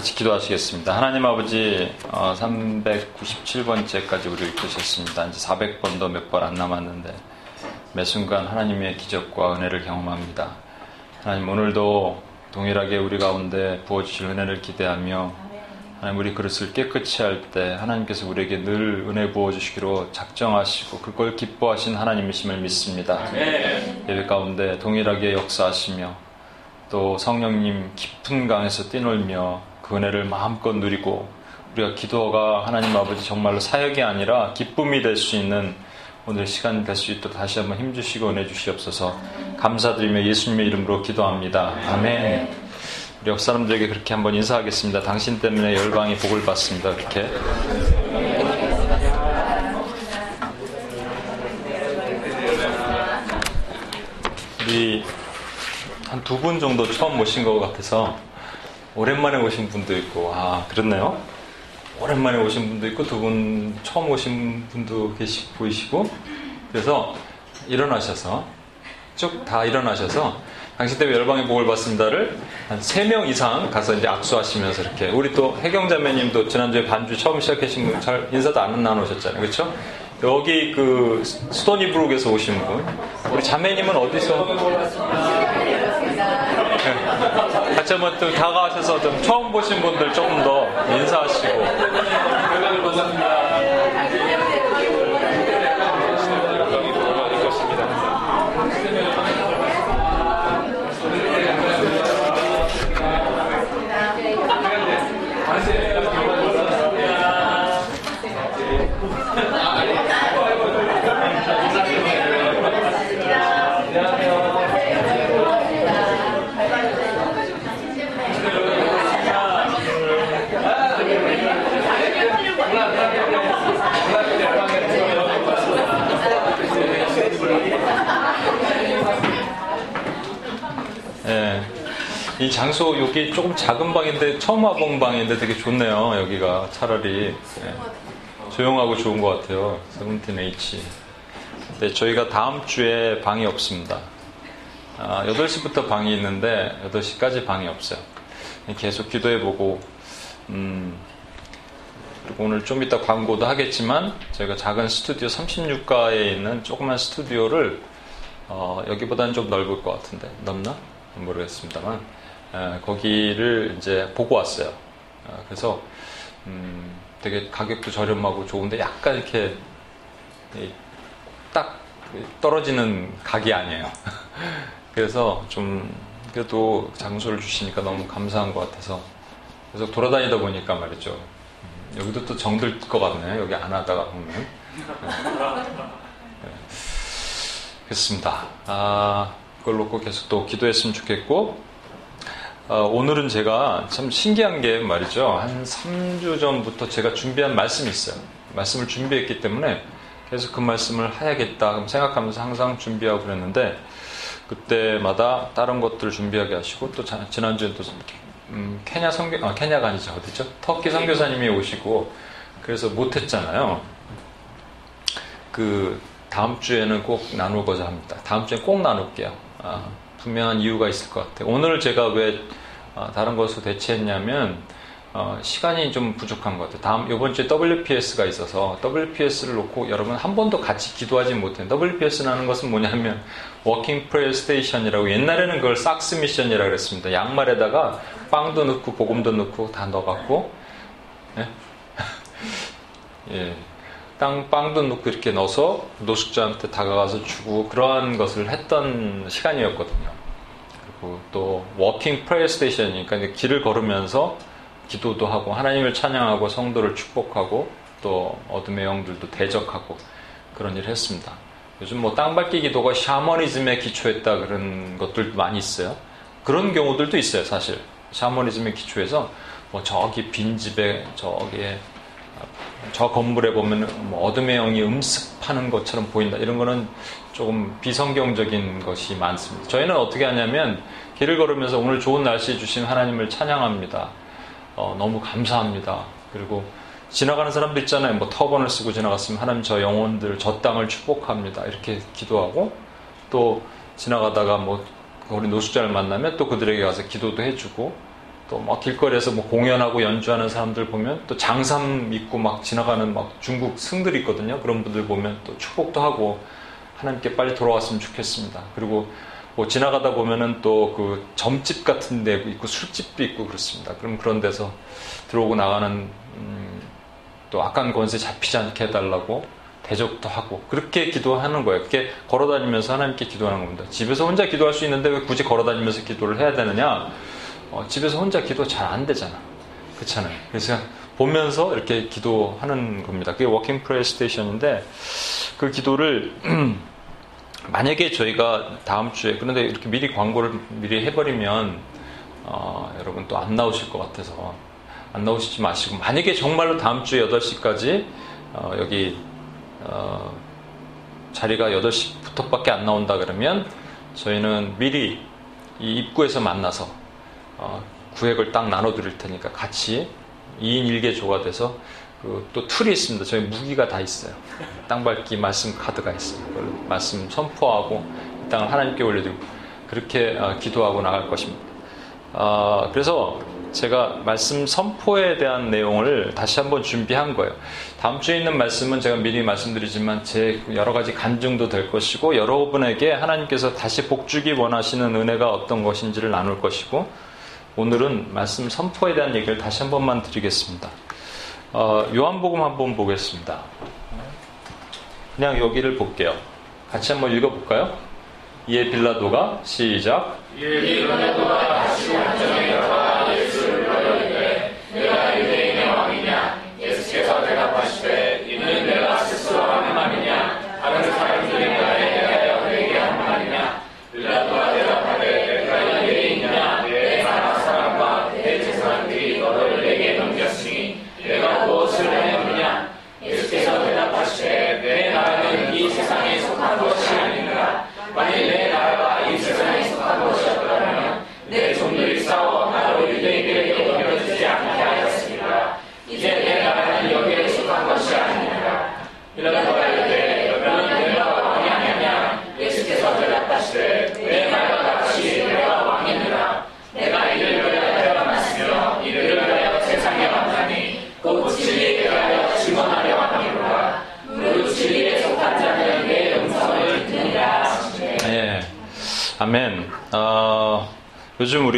같이 기도하시겠습니다. 하나님 아버지 397번째까지 어, 우리 읽으셨습니다. 이제 400번도 몇 번 안 남았는데 매 순간 하나님의 기적과 은혜를 경험합니다. 하나님 오늘도 동일하게 우리 가운데 부어주실 은혜를 기대하며 하나님 우리 그릇을 깨끗이 할 때 하나님께서 우리에게 늘 은혜 부어주시기로 작정하시고 그걸 기뻐하신 하나님이심을 믿습니다. 예배 가운데 동일하게 역사하시며 또 성령님 깊은 강에서 뛰놀며 그 은혜를 마음껏 누리고 우리가 기도가 하나님 아버지 정말로 사역이 아니라 기쁨이 될 수 있는 오늘 시간 될 수 있도록 다시 한번 힘주시고 은혜 주시옵소서 감사드리며 예수님의 이름으로 기도합니다. 아멘. 우리 옆 사람들에게 그렇게 한번 인사하겠습니다. 당신 때문에 열방이 복을 받습니다. 그렇게. 우리 한 두 분 정도 처음 모신 것 같아서 오랜만에 오신 분도 있고, 아, 그렇네요. 오랜만에 오신 분도 있고, 두 분 처음 오신 분도 계시, 보이시고, 그래서 일어나셔서, 쭉 다 일어나셔서, 당신 때문에 열방의 복을 받습니다를 한 세 명 이상 가서 이제 악수하시면서 이렇게. 우리 또 해경자매님도 지난주에 반주 처음 시작하신 분 잘 인사도 안 나누셨잖아요. 그렇죠? 여기 그 스토니브룩에서 오신 분. 우리 자매님은 어디서? 또 다가가셔서 좀 처음 보신 분들 조금 더 인사하시고. 이 장소 여기 조금 작은 방인데 처음 와본 방인데 되게 좋네요. 여기가 차라리 네. 조용하고 좋은 것 같아요. 세븐틴 H. 네, 저희가 다음 주에 방이 없습니다. 아, 8시부터 방이 있는데 8시까지 방이 없어요. 계속 기도해보고 음, 그리고 오늘 좀 이따 광고도 하겠지만 저희가 작은 스튜디오 36가에 있는 조그만 스튜디오를 어, 여기보다는 좀 넓을 것 같은데 넘나 모르겠습니다만 거기를 이제 보고 왔어요. 어, 그래서 음, 되게 가격도 저렴하고 좋은데 약간 이렇게 딱 떨어지는 각이 아니에요. 그래서 좀 그래도 장소를 주시니까 너무 감사한 것 같아서 그래서 돌아다니다 보니까 말이죠. 음, 여기도 또 정들 것 같네요. 여기 안 하다가 보면. 네. 그렇습니다. 아, 그걸 놓고 계속 또 기도했으면 좋겠고, 어, 오늘은 제가 참 신기한 게 말이죠. 한 3주 전부터 제가 준비한 말씀이 있어요. 말씀을 준비했기 때문에 계속 그 말씀을 해야겠다 생각하면서 항상 준비하고 그랬는데 그때마다 다른 것들을 준비하게 하시고 또 지난주에 또 음, 케냐 선교 아 케냐가 아니죠 어디죠 터키 선교사님이 오시고 그래서 못했잖아요. 그 다음 주에는 꼭 나누고자 합니다. 다음 주에 꼭 나눌게요. 아, 분명한 이유가 있을 것 같아요. 오늘 제가 왜 어, 다른 것으로 대체했냐면 어, 시간이 좀 부족한 것 같아요. 다음 이번 주에 WPS가 있어서 WPS를 놓고 여러분 한 번도 같이 기도하지 못해요. WPS라는 것은 뭐냐면 Walking Pray Station이라고 옛날에는 그걸 Socks Mission이라고 그랬습니다. 양말에다가 빵도 넣고 복음도 넣고 다 넣어갖고 예? 예. 땅 빵도 넣고 이렇게 넣어서 노숙자한테 다가가서 주고 그러한 것을 했던 시간이었거든요. 또 Walking Pray Station이니까 길을 걸으면서 기도도 하고 하나님을 찬양하고 성도를 축복하고 또 어둠의 영들도 대적하고 그런 일을 했습니다. 요즘 뭐 땅밟기 기도가 샤머니즘에 기초했다 그런 것들도 많이 있어요. 그런 경우들도 있어요, 사실. 샤머니즘에 기초해서 뭐 저기 빈집에 저기에 저 건물에 보면 뭐 어둠의 영이 음습하는 것처럼 보인다. 이런 거는 조금 비성경적인 것이 많습니다. 저희는 어떻게 하냐면 길을 걸으면서 오늘 좋은 날씨 주신 하나님을 찬양합니다. 어, 너무 감사합니다. 그리고 지나가는 사람도 있잖아요. 뭐 터번을 쓰고 지나갔으면 하나님 저 영혼들, 저 땅을 축복합니다. 이렇게 기도하고 또 지나가다가 뭐 우리 노숙자를 만나면 또 그들에게 가서 기도도 해주고 또 막 길거리에서 뭐 공연하고 연주하는 사람들 보면 또 장삼 입고 막 지나가는 막 중국 승들 있거든요. 그런 분들 보면 또 축복도 하고 하나님께 빨리 돌아왔으면 좋겠습니다. 그리고 뭐 지나가다 보면은 또 그 점집 같은 데 있고 술집도 있고 그렇습니다. 그럼 그런 데서 들어오고 나가는 음, 또 악한 권세 잡히지 않게 해달라고 대적도 하고 그렇게 기도하는 거예요. 그게 걸어다니면서 하나님께 기도하는 겁니다. 집에서 혼자 기도할 수 있는데 왜 굳이 걸어다니면서 기도를 해야 되느냐? 어, 집에서 혼자 기도 잘 안 되잖아. 그렇잖아요. 그래서 보면서 이렇게 기도하는 겁니다. 그게 Walking Pray Station인데 그 기도를 만약에 저희가 다음 주에 그런데 이렇게 미리 광고를 미리 해버리면 어, 여러분 또 안 나오실 것 같아서 안 나오시지 마시고 만약에 정말로 다음 주 8시까지 어, 여기 어, 자리가 8시부터밖에 안 나온다 그러면 저희는 미리 이 입구에서 만나서 어, 구획을 딱 나눠드릴 테니까 같이 2인 1개조가 돼서 그 또 툴이 있습니다. 저희 무기가 다 있어요. 땅밟기 말씀 카드가 있어요. 말씀 선포하고 이 땅을 하나님께 올려드리고 그렇게 어, 기도하고 나갈 것입니다. 어, 그래서 제가 말씀 선포에 대한 내용을 다시 한번 준비한 거예요. 다음 주에 있는 말씀은 제가 미리 말씀드리지만 제 여러 가지 간증도 될 것이고 여러분에게 하나님께서 다시 복주기 원하시는 은혜가 어떤 것인지를 나눌 것이고 오늘은 말씀 선포에 대한 얘기를 다시 한 번만 드리겠습니다. 어, 요한복음 한번 보겠습니다. 그냥 여기를 볼게요. 같이 한번 읽어볼까요? 이에 빌라도가 시작. 이에 빌라도가 다시 완전히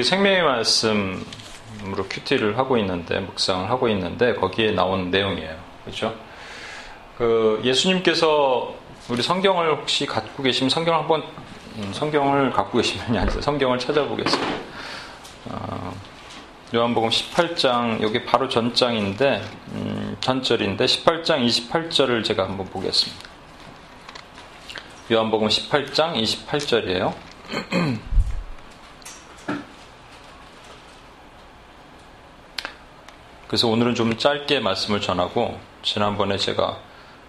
우리 생명의 말씀으로 큐티를 하고 있는데 묵상을 하고 있는데 거기에 나온 내용이에요. 그렇죠? 그 예수님께서 우리 성경을 혹시 갖고 계시면 성경을 한번 음, 성경을 갖고 계시면이 아니라 성경을 찾아보겠습니다. 어, 요한복음 18장 여기 바로 전장인데 음, 전절인데 18장 28절을 제가 한번 보겠습니다. 요한복음 18장 28절이에요. 그래서 오늘은 좀 짧게 말씀을 전하고 지난번에 제가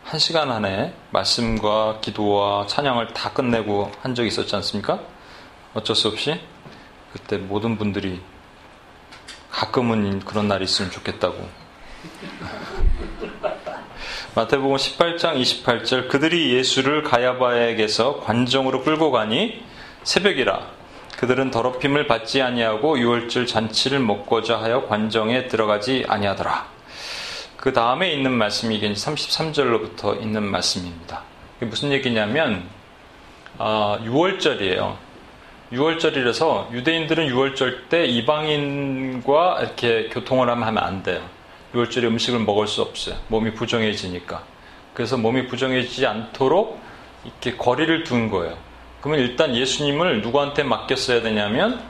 한 시간 안에 말씀과 기도와 찬양을 다 끝내고 한 적이 있었지 않습니까? 어쩔 수 없이 그때 모든 분들이 가끔은 그런 날이 있으면 좋겠다고. 마태복음 18장 28절 그들이 예수를 가야바에게서 관정으로 끌고 가니 새벽이라 그들은 더럽힘을 받지 아니하고 유월절 잔치를 먹고자 하여 관정에 들어가지 아니하더라. 그 다음에 있는 말씀이 이게 33절로부터 있는 말씀입니다. 이게 무슨 얘기냐면 아, 6월절이에요. 6월절이라서 유대인들은 6월절 때 이방인과 이렇게 교통을 하면 안 돼요. 6월절에 음식을 먹을 수 없어요. 몸이 부정해지니까. 그래서 몸이 부정해지지 않도록 이렇게 거리를 둔 거예요. 그러면 일단 예수님을 누구한테 맡겼어야 되냐면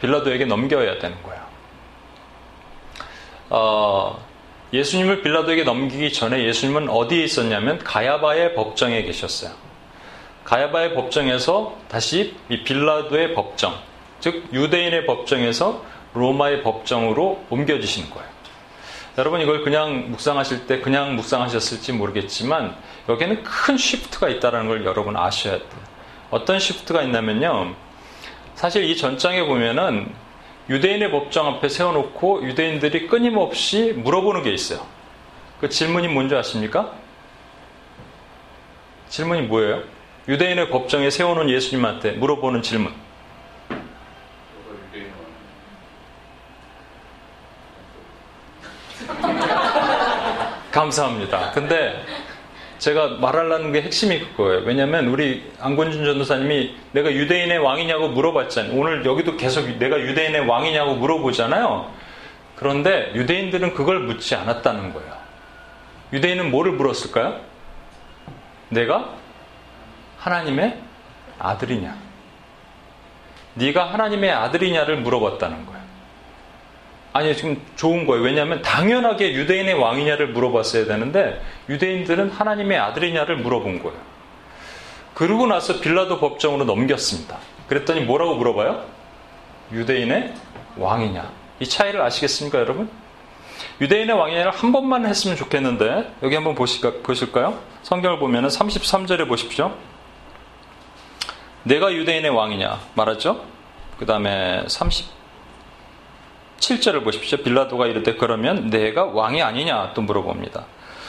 빌라도에게 넘겨야 되는 거예요. 어, 예수님을 빌라도에게 넘기기 전에 예수님은 어디에 있었냐면 가야바의 법정에 계셨어요. 가야바의 법정에서 다시 이 빌라도의 법정, 즉 유대인의 법정에서 로마의 법정으로 옮겨지시는 거예요. 여러분 이걸 그냥 묵상하실 때 그냥 묵상하셨을지 모르겠지만 여기에는 큰 쉬프트가 있다는 걸 여러분 아셔야 돼요. 어떤 시프트가 있냐면요. 사실 이 전장에 보면은 유대인의 법정 앞에 세워놓고 유대인들이 끊임없이 물어보는 게 있어요. 그 질문이 뭔지 아십니까? 질문이 뭐예요? 유대인의 법정에 세워놓은 예수님한테 물어보는 질문. 감사합니다. 근데 제가 말하려는 게 핵심이 그거예요. 왜냐면 우리 안건준 전도사님이 내가 유대인의 왕이냐고 물어봤잖아요. 오늘 여기도 계속 내가 유대인의 왕이냐고 물어보잖아요. 그런데 유대인들은 그걸 묻지 않았다는 거예요. 유대인은 뭐를 물었을까요? 내가 하나님의 아들이냐? 네가 하나님의 아들이냐를 물어봤다는 거예요. 아니 지금 좋은 거예요. 왜냐하면 당연하게 유대인의 왕이냐를 물어봤어야 되는데 유대인들은 하나님의 아들이냐를 물어본 거예요. 그러고 나서 빌라도 법정으로 넘겼습니다. 그랬더니 뭐라고 물어봐요? 유대인의 왕이냐? 이 차이를 아시겠습니까, 여러분? 유대인의 왕이냐를 한 번만 했으면 좋겠는데 여기 한번 보실까, 보실까요? 성경을 보면 33절에 보십시오. 내가 유대인의 왕이냐 말하죠. 그 다음에 37절을 보십시오. 빌라도가 이르되 그러면 내가 왕이 아니냐 또 물어봅니다.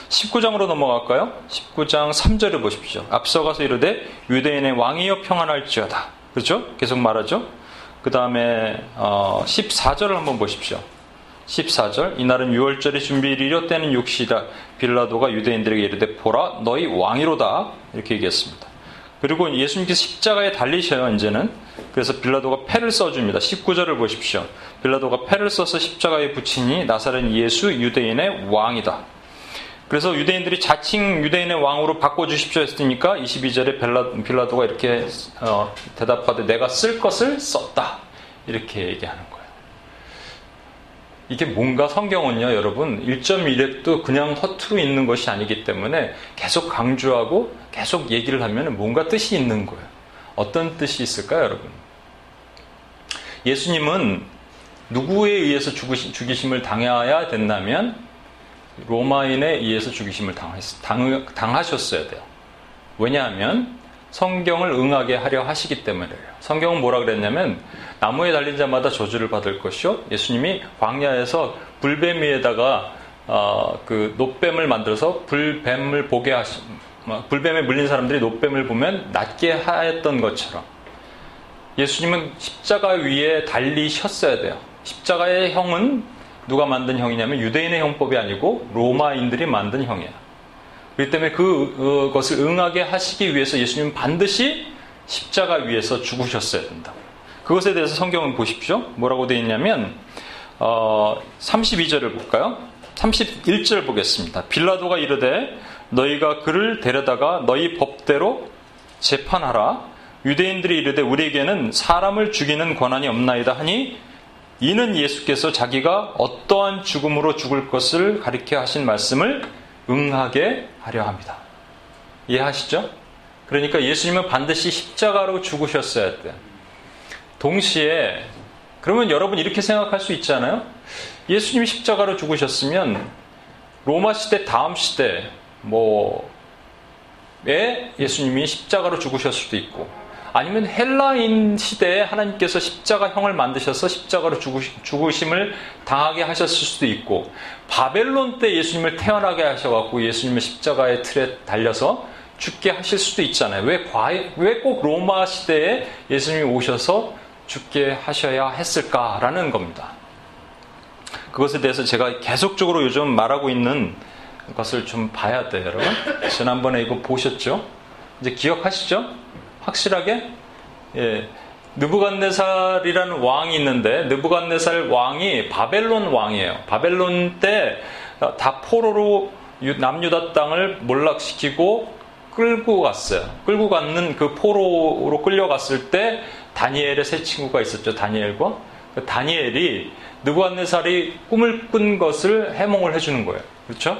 19장으로 넘어갈까요? 19장 3절을 보십시오. 앞서가서 이르되 유대인의 왕이여 평안할지어다. 그렇죠? 계속 말하죠. 그 다음에 어, 14절을 한번 보십시오. 14절 이날은 6월절의 준비일이려 때는 육시라 빌라도가 유대인들에게 이르되 보라 너희 왕이로다 이렇게 얘기했습니다. 그리고 예수님께서 십자가에 달리셔요, 이제는. 그래서 빌라도가 패를 써줍니다. 19절을 보십시오. 빌라도가 패를 써서 십자가에 붙이니 나사렛 예수 유대인의 왕이다. 그래서 유대인들이 자칭 유대인의 왕으로 바꿔주십시오 했으니까 22절에 빌라, 도가 이렇게 어, 대답하되 내가 쓸 것을 썼다. 이렇게 얘기하는 거예요. 이게 뭔가 성경은요, 여러분, 1.1획도 그냥 허투루 있는 것이 아니기 때문에 계속 강조하고 계속 얘기를 하면 뭔가 뜻이 있는 거예요. 어떤 뜻이 있을까요, 여러분? 예수님은 누구에 의해서 죽으시, 죽이심 을 당해야 된다면 로마인에 의해서 죽이심을 당했, 당, 당하셨어야 돼요. 왜냐하면 성경을 응하게 하려 하시기 때문이에요. 성경은 뭐라 그랬냐면 나무에 달린 자마다 저주를 받을 것이요. 예수님이 광야에서 불뱀 위에다가 어, 그 노뱀을 만들어서 불뱀을 보게 하시, 뭐, 불뱀에 물린 사람들이 노뱀을 보면 낫게 하였던 것처럼 예수님은 십자가 위에 달리셨어야 돼요. 십자가의 형은 누가 만든 형이냐면 유대인의 형법이 아니고 로마인들이 만든 형이에요. 그렇기 때문에 그것을 응하게 하시기 위해서 예수님은 반드시 십자가 위에서 죽으셨어야 된다. 그것에 대해서 성경을 보십시오. 뭐라고 되어 있냐면 어, 32절을 볼까요? 31절 보겠습니다. 빌라도가 이르되 너희가 그를 데려다가 너희 법대로 재판하라. 유대인들이 이르되 우리에게는 사람을 죽이는 권한이 없나이다 하니 이는 예수께서 자기가 어떠한 죽음으로 죽을 것을 가리켜 하신 말씀을 응하게 하려 합니다. 이해하시죠? 그러니까 예수님은 반드시 십자가로 죽으셨어야 돼. 동시에 그러면 여러분 이렇게 생각할 수 있잖아요. 예수님이 십자가로 죽으셨으면 로마 시대 다음 시대 뭐에 예수님이 십자가로 죽으셨을 수도 있고 아니면 헬라인 시대에 하나님께서 십자가형을 만드셔서 십자가로 죽으심을 당하게 하셨을 수도 있고 바벨론 때 예수님을 태어나게 하셔갖고 예수님을 십자가의 틀에 달려서 죽게 하실 수도 있잖아요. 왜 꼭 로마 시대에 예수님이 오셔서 죽게 하셔야 했을까라는 겁니다. 그것에 대해서 제가 계속적으로 요즘 말하고 있는 것을 좀 봐야 돼요, 여러분. 지난번에 이거 보셨죠? 이제 기억하시죠? 확실하게? 예. 느부갓네살이라는 왕이 있는데 느부갓네살 왕이 바벨론 왕이에요. 바벨론 때 다 포로로 남유다 땅을 몰락시키고 끌고 갔어요. 끌고 갔는 그 포로로 끌려갔을 때 다니엘의 세 친구가 있었죠. 다니엘과 그 다니엘이 느부갓네살이 꿈을 꾼 것을 해몽을 해주는 거예요. 그렇죠?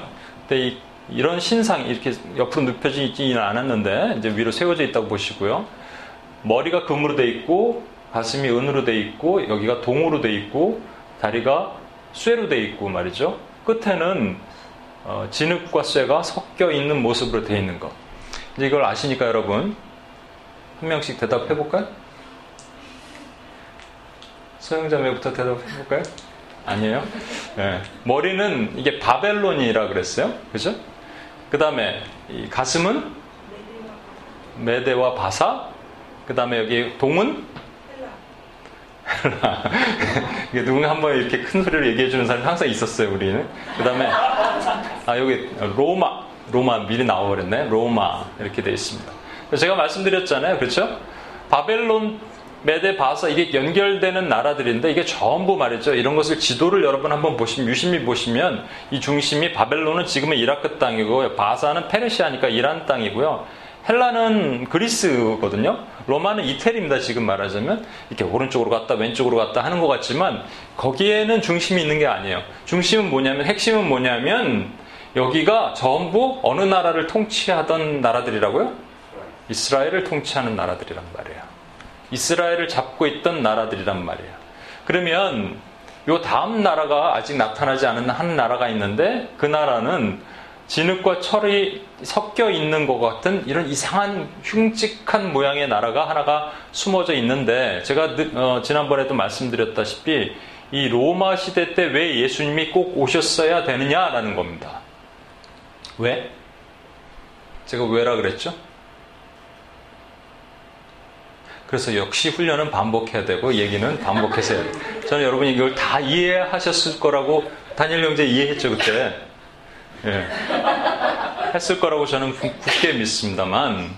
근데 이, 이런 신상이 이렇게 옆으로 눕혀지지는 않았는데 이제 위로 세워져 있다고 보시고요. 머리가 금으로 돼 있고 가슴이 은으로 돼 있고 여기가 동으로 돼 있고 다리가 쇠로 돼 있고 말이죠. 끝에는 어, 진흙과 쇠가 섞여 있는 모습으로 돼 있는 것. 이제 이걸 아시니까 여러분 한 명씩 대답해 볼까요? 소영자매부터 대답해 볼까요? 아니에요? 네. 머리는 이게 바벨론이라 그랬어요. 그죠? 그 다음에 가슴은 메데와 바사. 그 다음에 여기 동은 이게 누군가 한번 이렇게 큰 소리로 얘기해 주는 사람이 항상 있었어요, 우리는. 그 다음에 아 여기 로마 로마 미리 나와버렸네 로마 이렇게 되어 있습니다. 제가 말씀드렸잖아요, 그렇죠? 바벨론 메데 바사 이게 연결되는 나라들인데 이게 전부 말이죠. 이런 것을 지도를 여러분 한번 보시면 유심히 보시면 이 중심이 바벨론은 지금의 이라크 땅이고 바사는 페르시아니까 이란 땅이고요. 헬라는 그리스거든요. 로마는 이태리입니다. 지금 말하자면 이렇게 오른쪽으로 갔다 왼쪽으로 갔다 하는 것 같지만 거기에는 중심이 있는 게 아니에요. 중심은 뭐냐면 핵심은 뭐냐면 여기가 전부 어느 나라를 통치하던 나라들이라고요? 이스라엘을 통치하는 나라들이란 말이에요. 이스라엘을 잡고 있던 나라들이란 말이에요. 그러면 요 다음 나라가 아직 나타나지 않은 한 나라가 있는데 그 나라는 진흙과 철이 섞여 있는 것 같은 이런 이상한 흉측한 모양의 나라가 하나가 숨어져 있는데 제가 어, 지난번에도 말씀드렸다시피 이 로마 시대 때 왜 예수님이 꼭 오셨어야 되느냐라는 겁니다. 왜? 제가 왜라 그랬죠? 그래서 역시 훈련은 반복해야 되고 얘기는 반복해서 해야 돼요. 저는 여러분이 이걸 다 이해하셨을 거라고 다니엘 형제 이해했죠 그때. 예. 했을 거라고 저는 굳게 믿습니다만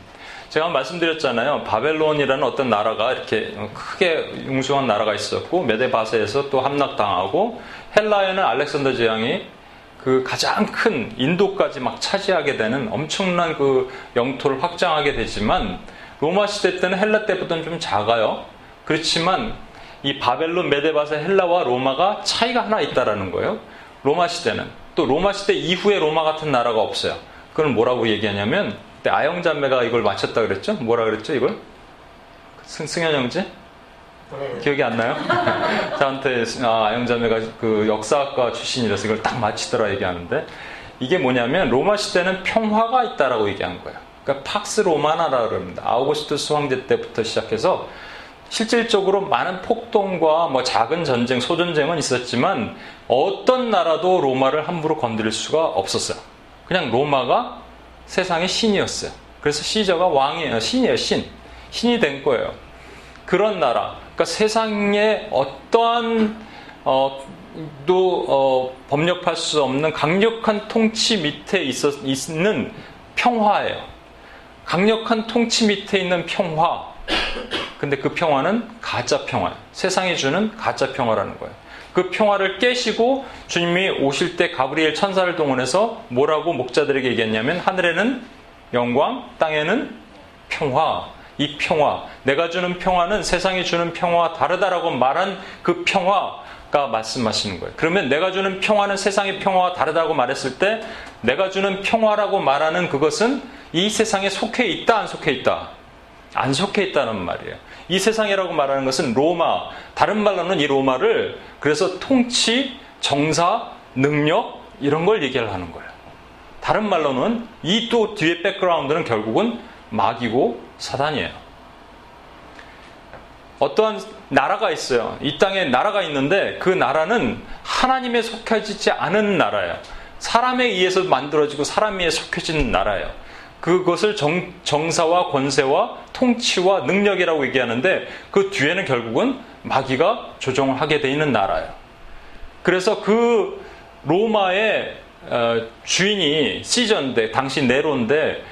제가 말씀드렸잖아요. 바벨론이라는 어떤 나라가 이렇게 크게 융숭한 나라가 있었고 메데바세에서 또 함락당하고 헬라에는 알렉산더 제왕이 그 가장 큰 인도까지 막 차지하게 되는 엄청난 그 영토를 확장하게 되지만 로마 시대 때는 헬라 때보다는 좀 작아요. 그렇지만 이 바벨론, 메데바세, 헬라와 로마가 차이가 하나 있다라는 거예요. 로마 시대는 또 로마 시대 이후에 로마 같은 나라가 없어요. 그걸 뭐라고 얘기하냐면 그때 아영 자매가 이걸 맞췄다 그랬죠? 뭐라 그랬죠 이걸? 승, 승현 형제? 네. 기억이 안 나요? 저한테 아, 아영 자매가 그 역사학과 출신이라서 이걸 딱 맞히더라 얘기하는데 이게 뭐냐면 로마 시대는 평화가 있다라고 얘기한 거예요. 그러니까 팍스 로마나라 그럽니다. 아우구스투스 황제 때부터 시작해서 실질적으로 많은 폭동과 뭐 작은 전쟁, 소전쟁은 있었지만 어떤 나라도 로마를 함부로 건드릴 수가 없었어요. 그냥 로마가 세상의 신이었어요. 그래서 시저가 왕이에요. 신이에요, 신. 신이 된 거예요. 그런 나라. 그러니까 세상에 어떠한 어, 또 어, 법력할 수 없는 강력한 통치 밑에 있었, 있는 평화예요. 강력한 통치 밑에 있는 평화. 근데 그 평화는 가짜 평화. 세상이 주는 가짜 평화라는 거예요. 그 평화를 깨시고 주님이 오실 때 가브리엘 천사를 동원해서 뭐라고 목자들에게 얘기했냐면 하늘에는 영광, 땅에는 평화. 이 평화, 내가 주는 평화는 세상이 주는 평화와 다르다라고 말한 그 평화가 말씀하시는 거예요. 그러면 내가 주는 평화는 세상의 평화와 다르다고 말했을 때 내가 주는 평화라고 말하는 그것은 이 세상에 속해 있다, 안 속해 있다? 안 속해 있다는 말이에요. 이 세상이라고 말하는 것은 로마, 다른 말로는 이 로마를 그래서 통치, 정사, 능력 이런 걸 얘기를 하는 거예요. 다른 말로는 이 또 뒤에 백그라운드는 결국은 마귀고 사단이에요. 어떠한 나라가 있어요. 이 땅에 나라가 있는데 그 나라는 하나님에 속해지지 않은 나라예요. 사람에 의해서 만들어지고 사람에 속해진 나라예요. 그것을 정, 정사와 권세와 통치와 능력이라고 얘기하는데 그 뒤에는 결국은 마귀가 조종을 하게 돼 있는 나라예요. 그래서 그 로마의 어, 주인이 시전데 당시 네로인데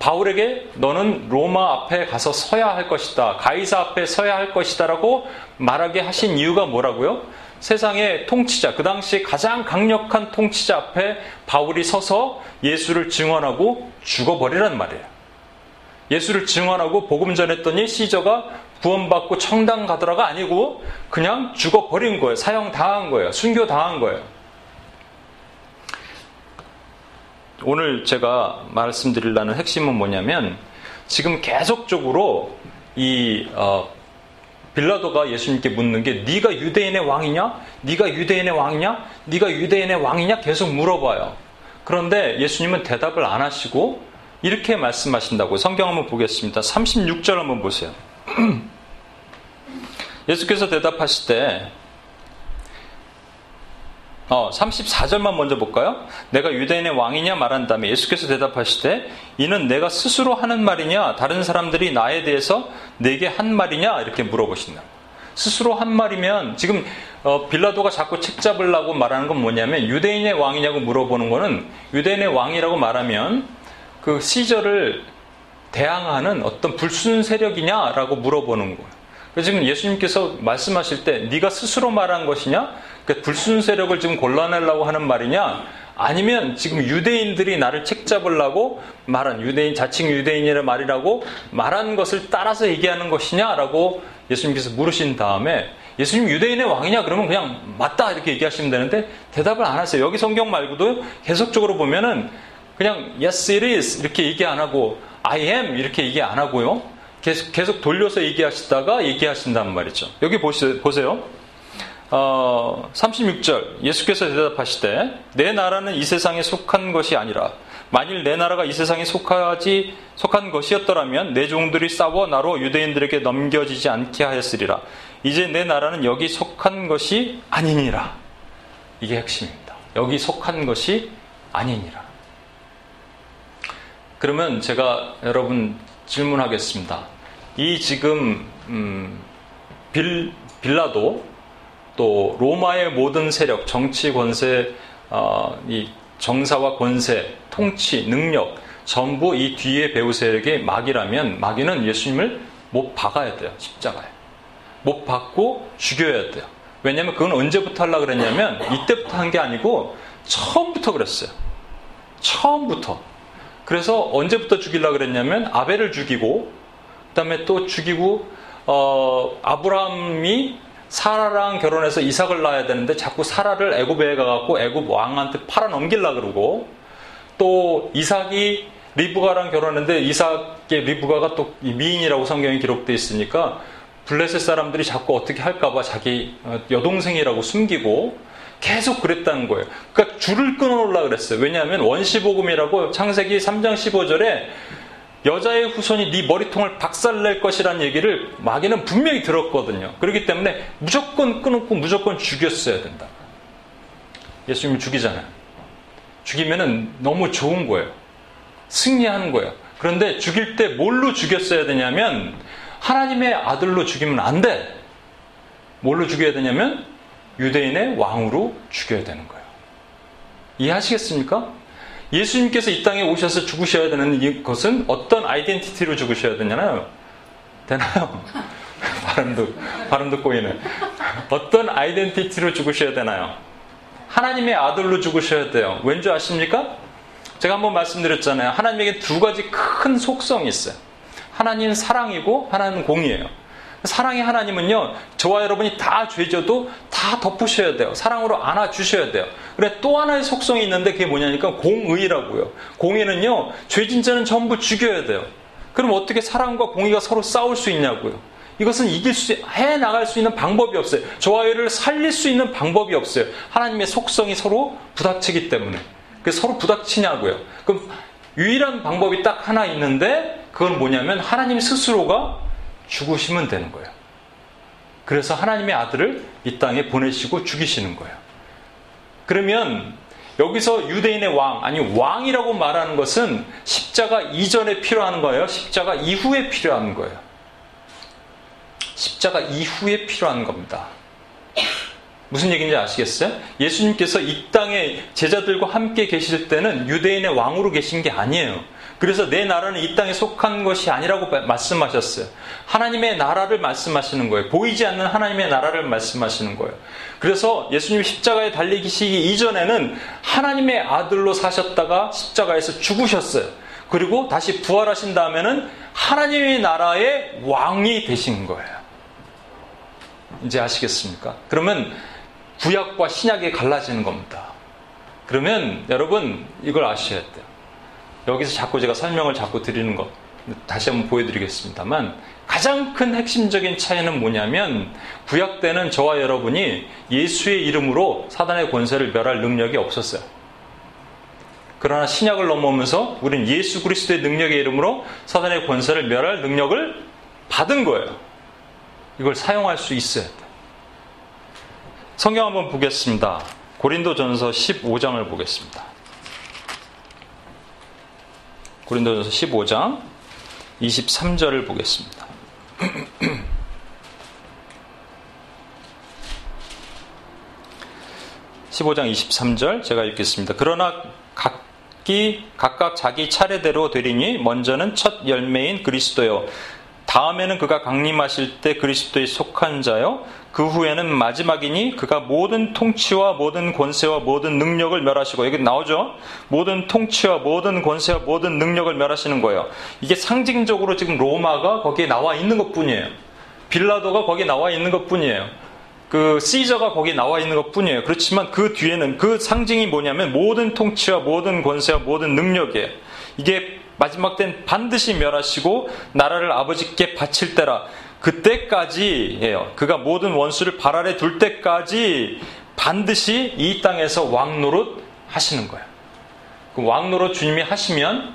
바울에게 너는 로마 앞에 가서 서야 할 것이다. 가이사 앞에 서야 할 것이다라고 말하게 하신 이유가 뭐라고요? 세상의 통치자, 그 당시 가장 강력한 통치자 앞에 바울이 서서 예수를 증언하고 죽어버리란 말이에요. 예수를 증언하고 복음 전했더니 시저가 구원받고 청당 가더라가 아니고 그냥 죽어버린 거예요. 사형당한 거예요. 순교당한 거예요. 오늘 제가 말씀드리려는 핵심은 뭐냐면 지금 계속적으로 이 어, 빌라도가 예수님께 묻는 게 네가 유대인의 왕이냐? 네가 유대인의 왕이냐? 네가 유대인의 왕이냐? 계속 물어봐요. 그런데 예수님은 대답을 안 하시고 이렇게 말씀하신다고 성경 한번 보겠습니다. 36절 한번 보세요. 예수께서 대답하실 때 어, 34절만 먼저 볼까요? 내가 유대인의 왕이냐 말한 다음에 예수께서 대답하시되 이는 내가 스스로 하는 말이냐 다른 사람들이 나에 대해서 내게 한 말이냐 이렇게 물어보신다. 스스로 한 말이면 지금 어, 빌라도가 자꾸 책 잡으려고 말하는 건 뭐냐면 유대인의 왕이냐고 물어보는 거는 유대인의 왕이라고 말하면 그 시절을 대항하는 어떤 불순 세력이냐라고 물어보는 거예요. 지금 예수님께서 말씀하실 때 네가 스스로 말한 것이냐? 그 불순 세력을 지금 골라내려고 하는 말이냐? 아니면 지금 유대인들이 나를 책 잡으려고 말한 유대인 자칭 유대인이라 말이라고 말한 것을 따라서 얘기하는 것이냐라고 예수님께서 물으신 다음에 예수님 유대인의 왕이냐 그러면 그냥 맞다 이렇게 얘기하시면 되는데 대답을 안 하세요. 여기 성경 말고도 계속적으로 보면은 그냥 yes it is 이렇게 얘기 안 하고 I am 이렇게 얘기 안 하고요. 계속, 계속 돌려서 얘기하시다가 얘기하신단 말이죠. 여기 보시, 보세요. 어, 36절 예수께서 대답하시되 내 나라는 이 세상에 속한 것이 아니라 만일 내 나라가 이 세상에 속하지 속한 것이었더라면 내 종들이 싸워 나로 유대인들에게 넘겨지지 않게 하였으리라. 이제 내 나라는 여기 속한 것이 아니니라. 이게 핵심입니다. 여기 속한 것이 아니니라. 그러면 제가 여러분 질문하겠습니다. 이 지금 음, 빌, 빌라도 또 로마의 모든 세력, 정치 권세, 어, 이 정사와 권세, 통치, 능력 전부 이 뒤에 배우 세력의 마귀라면 마귀는 예수님을 못 박아야 돼요. 십자가에. 못 박고 죽여야 돼요. 왜냐하면 그건 언제부터 하려고 그랬냐면 이때부터 한 게 아니고 처음부터 그랬어요. 처음부터. 그래서 언제부터 죽이려고 그랬냐면 아벨을 죽이고 그다음에 또 죽이고 어, 아브라함이 사라랑 결혼해서 이삭을 낳아야 되는데 자꾸 사라를 애굽에 가갖고 애굽 왕한테 팔아 넘길라 그러고 또 이삭이 리브가랑 결혼했는데 이삭의 리브가가 또 미인이라고 성경에 기록되어 있으니까 블레셋 사람들이 자꾸 어떻게 할까봐 자기 어, 여동생이라고 숨기고 계속 그랬다는 거예요. 그러니까 줄을 끊어놓으려 그랬어요. 왜냐하면 원시복음이라고 창세기 3장 15절에 여자의 후손이 네 머리통을 박살낼 것이라는 얘기를 마귀는 분명히 들었거든요. 그렇기 때문에 무조건 끊었고 무조건 죽였어야 된다. 예수님을 죽이잖아요. 죽이면은 너무 좋은 거예요. 승리하는 거예요. 그런데 죽일 때 뭘로 죽였어야 되냐면 하나님의 아들로 죽이면 안 돼. 뭘로 죽여야 되냐면 유대인의 왕으로 죽여야 되는 거예요. 이해하시겠습니까? 예수님께서 이 땅에 오셔서 죽으셔야 되는 것은 어떤 아이덴티티로 죽으셔야 되냐요? 되나요? 발음도, 발음도 꼬이네. 어떤 아이덴티티로 죽으셔야 되나요? 하나님의 아들로 죽으셔야 돼요. 왠지 아십니까? 제가 한번 말씀드렸잖아요. 하나님에게 두 가지 큰 속성이 있어요. 하나님은 사랑이고 하나님은 공이에요. 사랑의 하나님은요, 저와 여러분이 다 죄져도 다 덮으셔야 돼요. 사랑으로 안아주셔야 돼요. 그래, 또 하나의 속성이 있는데 그게 뭐냐니까 공의라고요. 공의는요, 죄진 자는 전부 죽여야 돼요. 그럼 어떻게 사랑과 공의가 서로 싸울 수 있냐고요. 이것은 이길 수, 해 나갈 수 있는 방법이 없어요. 저와 여를 살릴 수 있는 방법이 없어요. 하나님의 속성이 서로 부닥치기 때문에. 그 서로 부닥치냐고요. 그럼 유일한 방법이 딱 하나 있는데, 그건 뭐냐면 하나님 스스로가 죽으시면 되는 거예요. 그래서 하나님의 아들을 이 땅에 보내시고 죽이시는 거예요. 그러면 여기서 유대인의 왕, 아니 왕이라고 말하는 것은 십자가 이전에 필요한 거예요? 십자가 이후에 필요한 거예요? 십자가 이후에 필요한 겁니다. 무슨 얘기인지 아시겠어요? 예수님께서 이 땅에 제자들과 함께 계실 때는 유대인의 왕으로 계신 게 아니에요. 그래서 내 나라는 이 땅에 속한 것이 아니라고 말씀하셨어요. 하나님의 나라를 말씀하시는 거예요. 보이지 않는 하나님의 나라를 말씀하시는 거예요. 그래서 예수님 십자가에 달리시기 이전에는 하나님의 아들로 사셨다가 십자가에서 죽으셨어요. 그리고 다시 부활하신 다음에는 하나님의 나라의 왕이 되신 거예요. 이제 아시겠습니까? 그러면 구약과 신약이 갈라지는 겁니다. 그러면 여러분 이걸 아셔야 돼요. 여기서 자꾸 제가 설명을 자꾸 드리는 것 다시 한번 보여드리겠습니다만 가장 큰 핵심적인 차이는 뭐냐면 구약 때는 저와 여러분이 예수의 이름으로 사단의 권세를 멸할 능력이 없었어요. 그러나 신약을 넘어오면서 우리는 예수 그리스도의 능력의 이름으로 사단의 권세를 멸할 능력을 받은 거예요. 이걸 사용할 수 있어야 돼. 성경 한번 보겠습니다. 고린도전서 15장을 보겠습니다. 고린도전서 15장 23절을 보겠습니다. (15장 23절) 제가 읽겠습니다. 그러나 각기 각각 자기 차례대로 되리니 먼저는 첫 열매인 그리스도요. 다음에는 그가 강림하실 때 그리스도에 속한 자요. 그 후에는 마지막이니 그가 모든 통치와 모든 권세와 모든 능력을 멸하시고 여기 나오죠. 모든 통치와 모든 권세와 모든 능력을 멸하시는 거예요. 이게 상징적으로 지금 로마가 거기에 나와 있는 것뿐이에요. 빌라도가 거기에 나와 있는 것뿐이에요. 그 시저가 거기 나와 있는 것 뿐이에요. 그렇지만 그 뒤에는 그 상징이 뭐냐면 모든 통치와 모든 권세와 모든 능력이에요. 이게 마지막 땐 반드시 멸하시고 나라를 아버지께 바칠 때라 그때까지예요. 그가 모든 원수를 발 아래 둘 때까지 반드시 이 땅에서 왕 노릇 하시는 거예요. 그 왕 노릇 주님이 하시면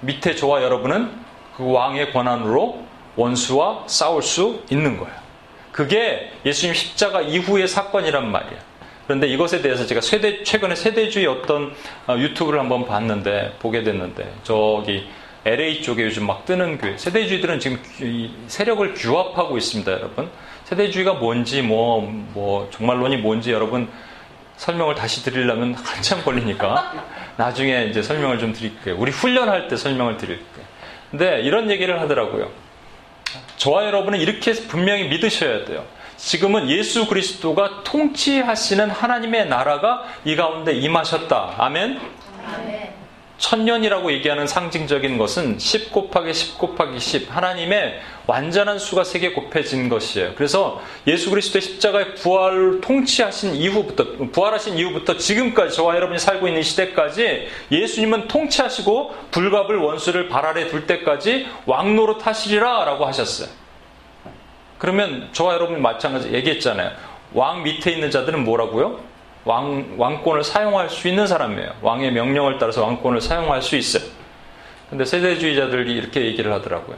밑에 저와 여러분은 그 왕의 권한으로 원수와 싸울 수 있는 거예요. 그게 예수님 십자가 이후의 사건이란 말이에요. 그런데 이것에 대해서 제가 세대, 최근에 세대주의 어떤 어, 유튜브를 한번 봤는데, 보게 됐는데, 저기 LA 쪽에 요즘 막 뜨는 교회, 세대주의들은 지금 세력을 규합하고 있습니다, 여러분. 세대주의가 뭔지, 뭐, 뭐, 종말론이 뭔지 여러분 설명을 다시 드리려면 한참 걸리니까 나중에 이제 설명을 좀 드릴게요. 우리 훈련할 때 설명을 드릴게요. 근데 이런 얘기를 하더라고요. 저와 여러분은 이렇게 분명히 믿으셔야 돼요. 지금은 예수 그리스도가 통치하시는 하나님의 나라가 이 가운데 임하셨다. 아멘? 아멘. 천년이라고 얘기하는 상징적인 것은 10 곱하기 10 곱하기 10 하나님의 완전한 수가 세개 곱해진 것이에요. 그래서 예수 그리스도의 십자가의 부활 통치하신 이후부터 부활하신 이후부터 지금까지 저와 여러분이 살고 있는 시대까지 예수님은 통치하시고 불갑을 원수를 발 아래 둘 때까지 왕노릇 하시리라라고 하셨어요. 그러면 저와 여러분이 마찬가지 얘기했잖아요. 왕 밑에 있는 자들은 뭐라고요? 왕, 왕권을 사용할 수 있는 사람이에요. 왕의 명령을 따라서 왕권을 사용할 수 있어요. 근데 세대주의자들이 이렇게 얘기를 하더라고요.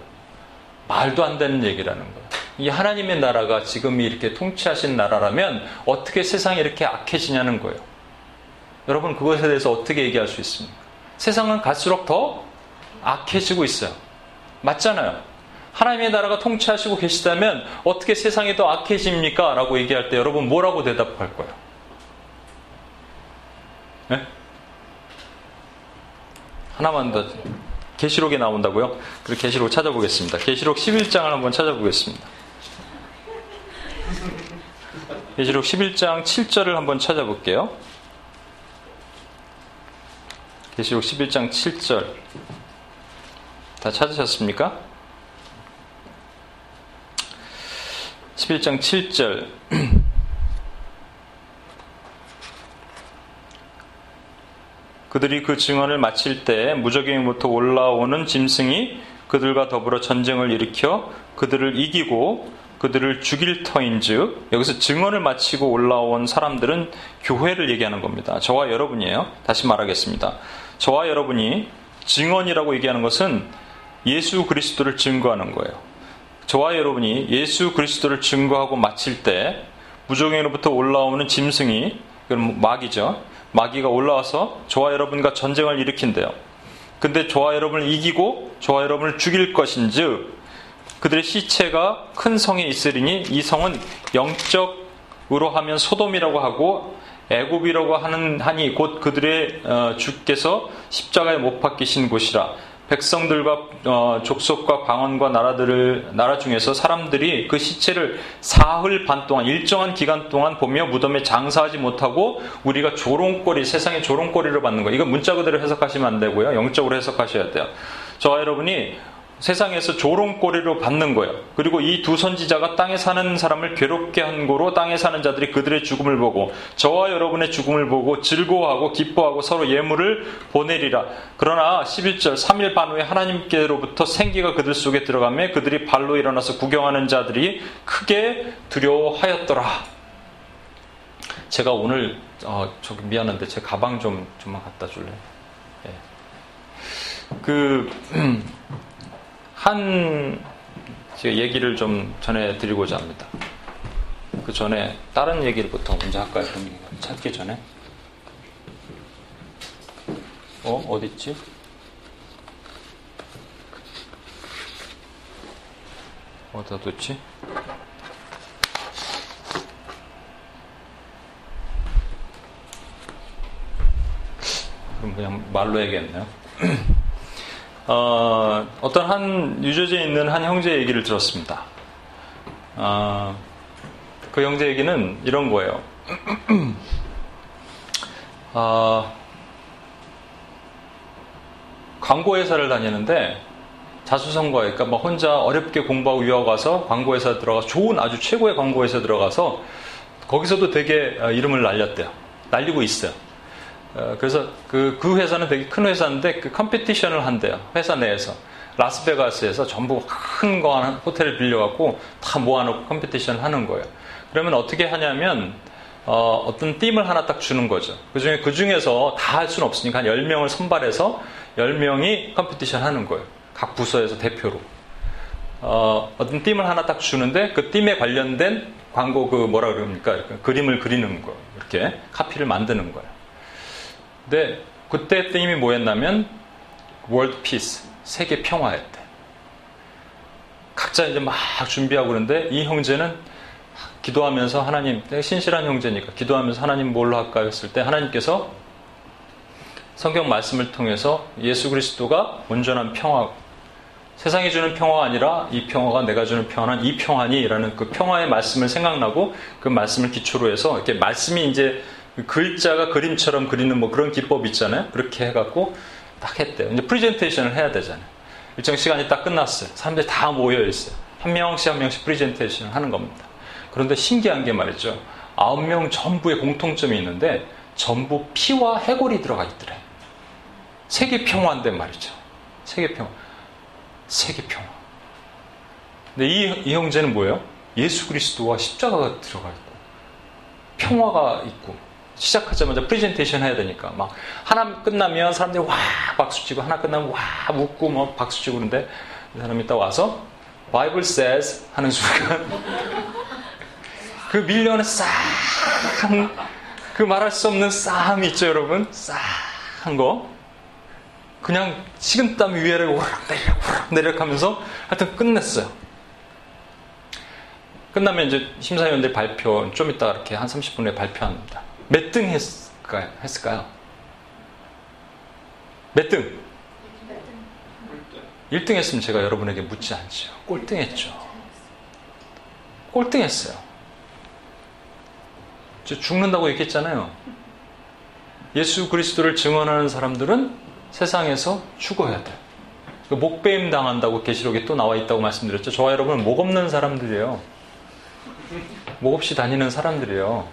말도 안 되는 얘기라는 거예요. 이 하나님의 나라가 지금 이렇게 통치하신 나라라면 어떻게 세상이 이렇게 악해지냐는 거예요. 여러분 그것에 대해서 어떻게 얘기할 수 있습니까? 세상은 갈수록 더 악해지고 있어요. 맞잖아요. 하나님의 나라가 통치하시고 계시다면 어떻게 세상이 더 악해집니까? 라고 얘기할 때 여러분 뭐라고 대답할 거예요? 네? 하나만 더 계시록에 나온다고요? 그 계시록 찾아보겠습니다. 계시록 11장을 한번 찾아보겠습니다. 계시록 11장 7절을 한번 찾아볼게요. 계시록 11장 7절 다 찾으셨습니까? 11장 7절 그들이 그 증언을 마칠 때 무적행부터 올라오는 짐승이 그들과 더불어 전쟁을 일으켜 그들을 이기고 그들을 죽일 터인즉 여기서 증언을 마치고 올라온 사람들은 교회를 얘기하는 겁니다. 저와 여러분이에요. 다시 말하겠습니다. 저와 여러분이 증언이라고 얘기하는 것은 예수 그리스도를 증거하는 거예요. 저와 여러분이 예수 그리스도를 증거하고 마칠 때 무종행으로부터 올라오는 짐승이 그럼 마귀죠. 마귀가 올라와서 저와 여러분과 전쟁을 일으킨대요. 근데 저와 여러분을 이기고 저와 여러분을 죽일 것인즉 그들의 시체가 큰 성에 있으리니 이 성은 영적으로 하면 소돔이라고 하고 애굽이라고 하는 하니 곧 그들의 어, 주께서 십자가에 못 박히신 곳이라 백성들과 어, 족속과 방언과 나라들을 나라 중에서 사람들이 그 시체를 사흘 반 동안 일정한 기간 동안 보며 무덤에 장사하지 못하고 우리가 조롱거리 세상의 조롱거리를 받는 거 이거 문자 그대로 해석하시면 안 되고요 영적으로 해석하셔야 돼요. 저와 여러분이 세상에서 조롱거리로 받는 거예요. 그리고 이 두 선지자가 땅에 사는 사람을 괴롭게 한 거로 땅에 사는 자들이 그들의 죽음을 보고 저와 여러분의 죽음을 보고 즐거워하고 기뻐하고 서로 예물을 보내리라. 그러나 11절 3일 반 후에 하나님께로부터 생기가 그들 속에 들어가며 그들이 발로 일어나서 구경하는 자들이 크게 두려워하였더라. 제가 오늘 어, 저기 미안한데 제 가방 좀 좀만 갖다 줄래? 네. 그 한 얘기를 좀 전해드리고자 합니다. 그 전에 다른 얘기부터 먼저 할까요? 찾기 전에. 어, 어딨지? 어디다 뒀지? 그냥 말로 해야겠네요. 어, 어떤 한 뉴저지에 있는 한 형제 얘기를 들었습니다. 어, 그 형제 얘기는 이런 거예요. 어, 광고회사를 다니는데 자수성가, 그러니까 막 혼자 어렵게 공부하고 유학 와서 광고회사 들어가서 좋은 아주 최고의 광고회사 들어가서 거기서도 되게 어, 이름을 날렸대요. 날리고 있어요. 어, 그래서 그, 그 회사는 되게 큰 회사인데 그 competition을 한대요. 회사 내에서. 라스베가스에서 전부 큰 거 하나 호텔을 빌려갖고 다 모아놓고 competition 하는 거예요. 그러면 어떻게 하냐면 어, 떤 theme을 하나 딱 주는 거죠. 그 중에, 그 중에서 다 할 수는 없으니까 한 10명을 선발해서 10명이 competition 하는 거예요. 각 부서에서 대표로. 어, 어떤 theme을 하나 딱 주는데 그 theme에 관련된 광고 그 뭐라 그럽니까? 그림을 그리는 거. 이렇게 카피를 만드는 거예요. 근데 그때 theme이 뭐였냐면 world peace, 세계 평화였대. 각자 이제 막 준비하고 그러는데 이 형제는 기도하면서 하나님, 신실한 형제니까 기도하면서 하나님 뭘로 할까 했을 때 하나님께서 성경 말씀을 통해서 예수 그리스도가 온전한 평화, 세상이 주는 평화가 아니라 이 평화가 내가 주는 평화는 이 평화니라는 그 평화의 말씀을 생각나고 그 말씀을 기초로 해서 이렇게 말씀이 이제 글자가 그림처럼 그리는 뭐 그런 기법 있잖아요. 그렇게 해갖고 딱 했대요. 이제 프리젠테이션을 해야 되잖아요. 일정 시간이 딱 끝났어요. 사람들이 다 모여 있어요. 한 명씩 한 명씩 프리젠테이션을 하는 겁니다. 그런데 신기한 게 말이죠. 아홉 명 전부의 공통점이 있는데 전부 피와 해골이 들어가 있더래. 세계 평화인데 말이죠. 세계 평화. 세계 평화. 근데 이, 이 형제는 뭐예요? 예수 그리스도와 십자가가 들어가 있고 평화가 있고 시작하자마자 프레젠테이션 해야 되니까 막 하나 끝나면 사람들이 와 박수 치고 하나 끝나면 와 웃고 뭐 박수 치고 그러는데 이 사람이 딱 와서 Bible says 하는 순간 그 밀려오는 싸한 그 말할 수 없는 싸함이 있죠 여러분? 싸한 거. 그냥 식은땀 위에를 오락내리락 오락내리락 하면서 하여튼 끝냈어요. 끝나면 이제 심사위원들 발표 좀 이따 이렇게 한 30분에 발표합니다 몇 등 했을까요? 했을까요? 몇 등? 1등 했으면 제가 여러분에게 묻지 않죠. 꼴등 했죠. 꼴등 했어요. 저 죽는다고 얘기했잖아요. 예수 그리스도를 증언하는 사람들은 세상에서 죽어야 돼. 그 목배임 당한다고 계시록에 또 나와 있다고 말씀드렸죠. 저와 여러분은 목 없는 사람들이에요. 목 없이 다니는 사람들이에요.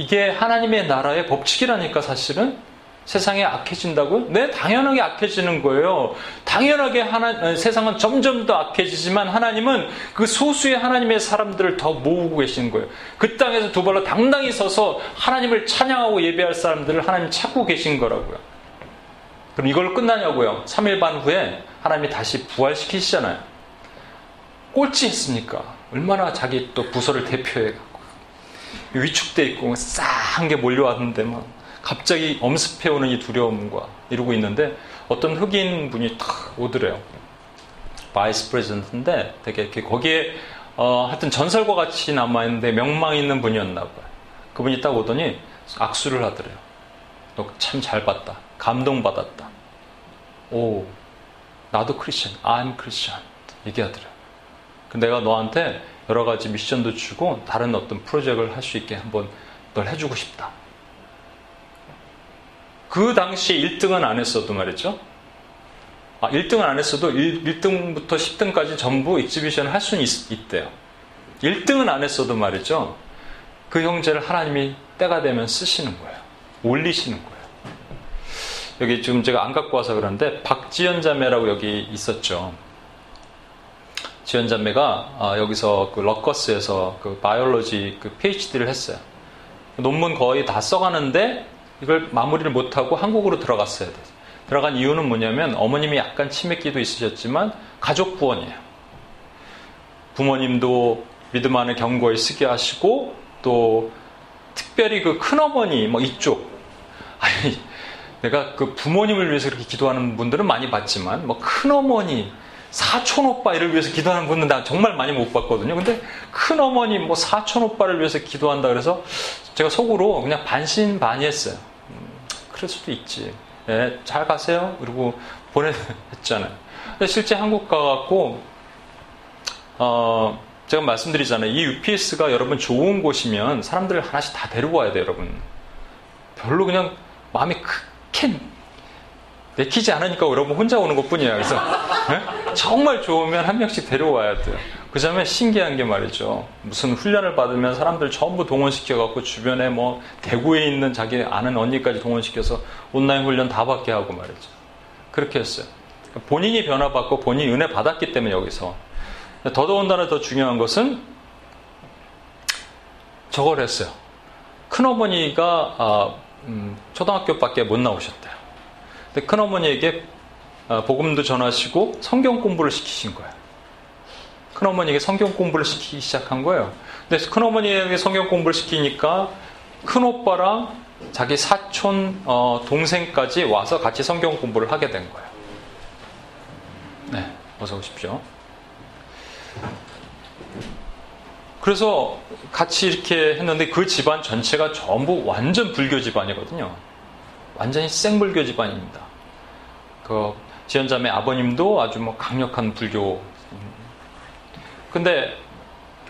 이게 하나님의 나라의 법칙이라니까 사실은 세상에 악해진다고요? 네, 당연하게 악해지는 거예요. 당연하게 하나, 세상은 점점 더 악해지지만 하나님은 그 소수의 하나님의 사람들을 더 모으고 계시는 거예요. 그 땅에서 두 발로 당당히 서서 하나님을 찬양하고 예배할 사람들을 하나님 찾고 계신 거라고요. 그럼 이걸로 끝나냐고요? 3일 반 후에 하나님이 다시 부활시키시잖아요. 꼴찌 했으니까. 얼마나 자기 또 부서를 대표해 위축돼 있고 싸한 게 몰려왔는데 막 갑자기 엄습해오는 이 두려움과 이러고 있는데 어떤 흑인 분이 탁 오더래요. vice president인데 되게 이렇게 거기에 어, 하여튼 전설과 같이 남아있는데 명망 있는 분이었나 봐요. 그분이 딱 오더니 악수를 하더래요. 너 참 잘 봤다. 감동받았다. 오, 나도 크리스천. I'm Christian. 얘기하더래요. 내가 너한테 여러 가지 미션도 주고 다른 어떤 프로젝트를 할 수 있게 한번 널 해주고 싶다. 그 당시에 1등은 안 했어도 말이죠. 아, 1등은 안 했어도 1, 등부터 10등까지 전부 익지비션을 할 수는 있, 있대요. 1등은 안 했어도 말이죠. 그 형제를 하나님이 때가 되면 쓰시는 거예요. 올리시는 거예요. 여기 지금 제가 안 갖고 와서 그러는데 박지연 자매라고 여기 있었죠. 지연 자매가 아, 여기서 그 러커스에서 그 바이올로지 그 PhD를 했어요. 논문 거의 다 써가는데 이걸 마무리를 못하고 한국으로 들어갔어야 돼요. 들어간 이유는 뭐냐면 어머님이 약간 치매기도 있으셨지만 가족 구원이에요. 부모님도 믿음 안에 경고에 쓰게 하시고 또 특별히 그 큰어머니 뭐 이쪽 아니 내가 그 부모님을 위해서 그렇게 기도하는 분들은 많이 봤지만 뭐 큰어머니 사촌 오빠 이를 위해서 기도하는 분은 나 정말 많이 못 봤거든요. 근데 큰 어머니 뭐 사촌 오빠를 위해서 기도한다 그래서 제가 속으로 그냥 반신반의했어요. 음, 그럴 수도 있지. 예, 잘 가세요. 그리고 보내했잖아요. 근데 실제 한국 가갖고 어, 제가 말씀드리잖아요. 이 UPS가 여러분 좋은 곳이면 사람들을 하나씩 다 데리고 와야 돼요, 여러분. 별로 그냥 마음이 크게 내키지 않으니까 여러분 혼자 오는 것 뿐이에요. 그래서 네? 정말 좋으면 한 명씩 데려와야 돼요. 그 점에 신기한 게 말이죠. 무슨 훈련을 받으면 사람들 전부 동원시켜갖고 주변에 뭐 대구에 있는 자기 아는 언니까지 동원시켜서 온라인 훈련 다 받게 하고 말이죠. 그렇게 했어요. 본인이 변화받고 본인이 은혜 받았기 때문에 여기서. 더더군다나 더 중요한 것은 저걸 했어요. 큰어머니가 아, 음, 초등학교밖에 못 나오셨대요. 근데 큰어머니에게 아, 복음도 전하시고 성경 공부를 시키신 거예요. 큰어머니에게 성경 공부를 시키기 시작한 거예요. 근데 큰어머니에게 성경 공부를 시키니까 큰오빠랑 자기 사촌 어, 동생까지 와서 같이 성경 공부를 하게 된 거예요. 네, 어서 오십시오. 그래서 같이 이렇게 했는데 그 집안 전체가 전부 완전 불교 집안이거든요. 완전히 생불교 집안입니다. 그 지연자매 아버님도 아주 뭐 강력한 불교. 근데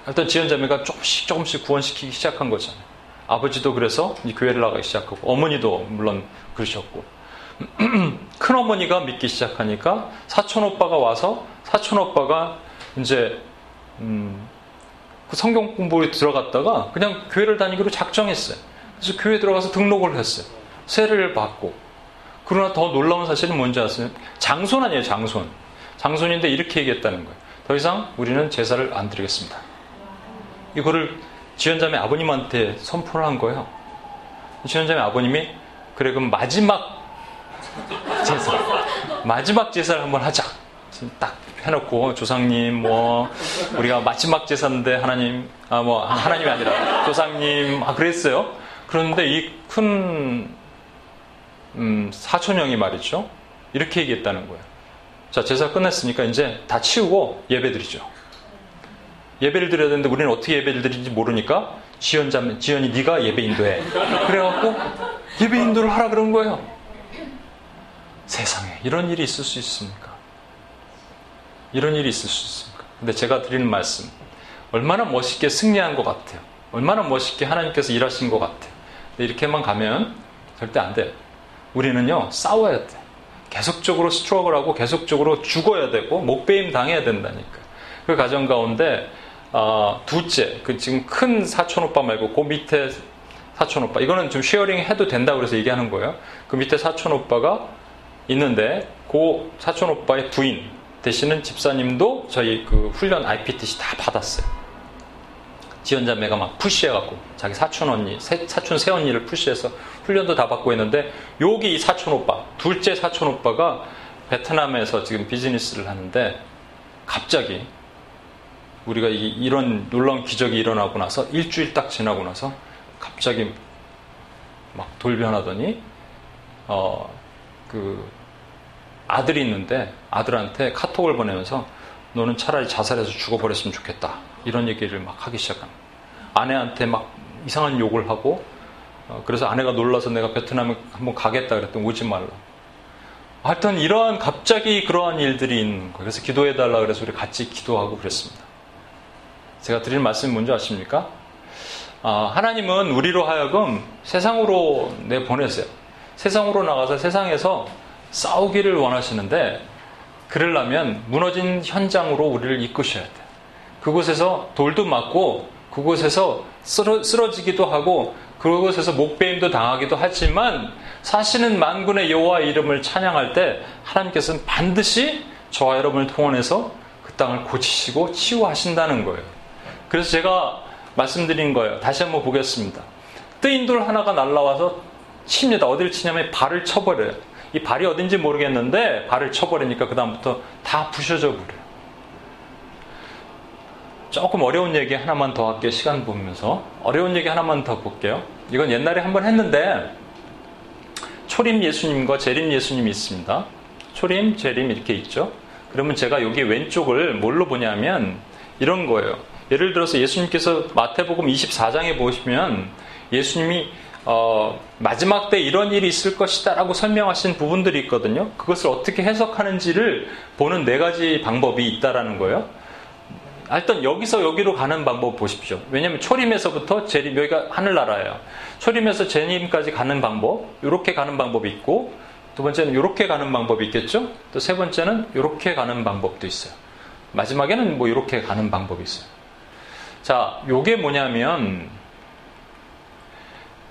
어떤 지연자매가 조금씩 조금씩 구원시키기 시작한 거잖아요. 아버지도 그래서 교회를 나가기 시작하고 어머니도 물론 그러셨고 큰 어머니가 믿기 시작하니까 사촌 오빠가 와서 사촌 오빠가 이제 음, 그 성경 공부에 들어갔다가 그냥 교회를 다니기로 작정했어요. 그래서 교회 에 들어가서 등록을 했어요. 세례를 받고. 그러나 더 놀라운 사실은 뭔지 아세요? 장손 아니에요, 장손. 장손인데 이렇게 얘기했다는 거예요. 더 이상 우리는 제사를 안 드리겠습니다. 이거를 지연자매 아버님한테 선포를 한 거예요. 지연자매 아버님이 그래 그럼 마지막 제사 마지막 제사를 한번 하자. 딱 해놓고 조상님 뭐 우리가 마지막 제사인데 하나님 아 뭐 하나님이 아니라 조상님 아 그랬어요. 그런데 이 큰 음, 사촌형이 말이죠. 이렇게 얘기했다는 거예요. 자 제사 끝냈으니까 이제 다 치우고 예배 드리죠. 예배를 드려야 되는데 우리는 어떻게 예배를 드리는지 모르니까 지연자 지연이 네가 예배 인도해. 그래갖고 예배 인도를 하라 그런 거예요. 세상에 이런 일이 있을 수 있습니까? 이런 일이 있을 수 있습니까? 근데 제가 드리는 말씀, 얼마나 멋있게 승리한 것 같아요. 얼마나 멋있게 하나님께서 일하신 것 같아요. 근데 이렇게만 가면 절대 안 돼요. 우리는요, 싸워야 돼. 계속적으로 struggle하고 계속적으로 죽어야 되고, 목베임 당해야 된다니까. 그 과정 가운데, 어, 둘째, 그 지금 큰 사촌 오빠 말고, 그 밑에 사촌 오빠. 이거는 좀 sharing 해도 된다고 그래서 얘기하는 거예요. 그 밑에 사촌 오빠가 있는데, 그 사촌 오빠의 부인, 되시는 집사님도 저희 그 훈련 IPTC 다 받았어요. 지연자매가 막 푸시해갖고 자기 사촌 언니, 사촌 새 언니를 푸시해서 훈련도 다 받고 있는데 여기 이 사촌 오빠, 둘째 사촌 오빠가 베트남에서 지금 비즈니스를 하는데 갑자기 우리가 이, 런 놀라운 기적이 일어나고 나서 일주일 딱 지나고 나서 갑자기 막 돌변하더니 어 그 아들이 있는데 아들한테 카톡을 보내면서 너는 차라리 자살해서 죽어버렸으면 좋겠다. 이런 얘기를 막 하기 시작한 아내한테 막 이상한 욕을 하고 어, 그래서 아내가 놀라서 내가 베트남에 한번 가겠다 그랬더니 오지 말라. 하여튼 이러한 갑자기 그러한 일들이 있는 거예요. 그래서 기도해달라 그래서 우리 같이 기도하고 그랬습니다. 제가 드릴 말씀이 뭔지 아십니까? 아, 하나님은 우리로 하여금 세상으로 내보내세요. 세상으로 나가서 세상에서 싸우기를 원하시는데 그러려면 무너진 현장으로 우리를 이끄셔야 돼요. 그곳에서 돌도 맞고 그곳에서 쓰러, 쓰러 지기도 하고 그곳에서 목배임도 당하기도 하지만 사실은 만군의 여호와 이름을 찬양할 때 하나님께서는 반드시 저와 여러분을 통원해서 그 땅을 고치시고 치유하신다는 거예요. 그래서 제가 말씀드린 거예요. 다시 한번 보겠습니다. 뜨인 돌 하나가 날라와서 칩니다. 어디를 치냐면 발을 쳐버려요. 이 발이 어딘지 모르겠는데 발을 쳐버리니까 그다음부터 다 부셔져 버려요. 조금 어려운 얘기 하나만 더 할게요. 시간 보면서. 어려운 얘기 하나만 더 볼게요. 이건 옛날에 한번 했는데 초림 예수님과 재림 예수님이 있습니다. 초림, 재림 이렇게 있죠. 그러면 제가 여기 왼쪽을 뭘로 보냐면 이런 거예요. 예를 들어서 예수님께서 마태복음 24장에 보시면 예수님이 어, 마지막 때 이런 일이 있을 것이다라고 설명하신 부분들이 있거든요. 그것을 어떻게 해석하는지를 보는 네 가지 방법이 있다라는 거예요. 일단 여기서 여기로 가는 방법 보십시오. 왜냐하면 초림에서부터 재림 여기가 하늘나라예요. 초림에서 재림까지 가는 방법, 이렇게 가는 방법이 있고 두 번째는 이렇게 가는 방법이 있겠죠. 또 세 번째는 이렇게 가는 방법도 있어요. 마지막에는 뭐 이렇게 가는 방법이 있어요. 자, 요게 뭐냐면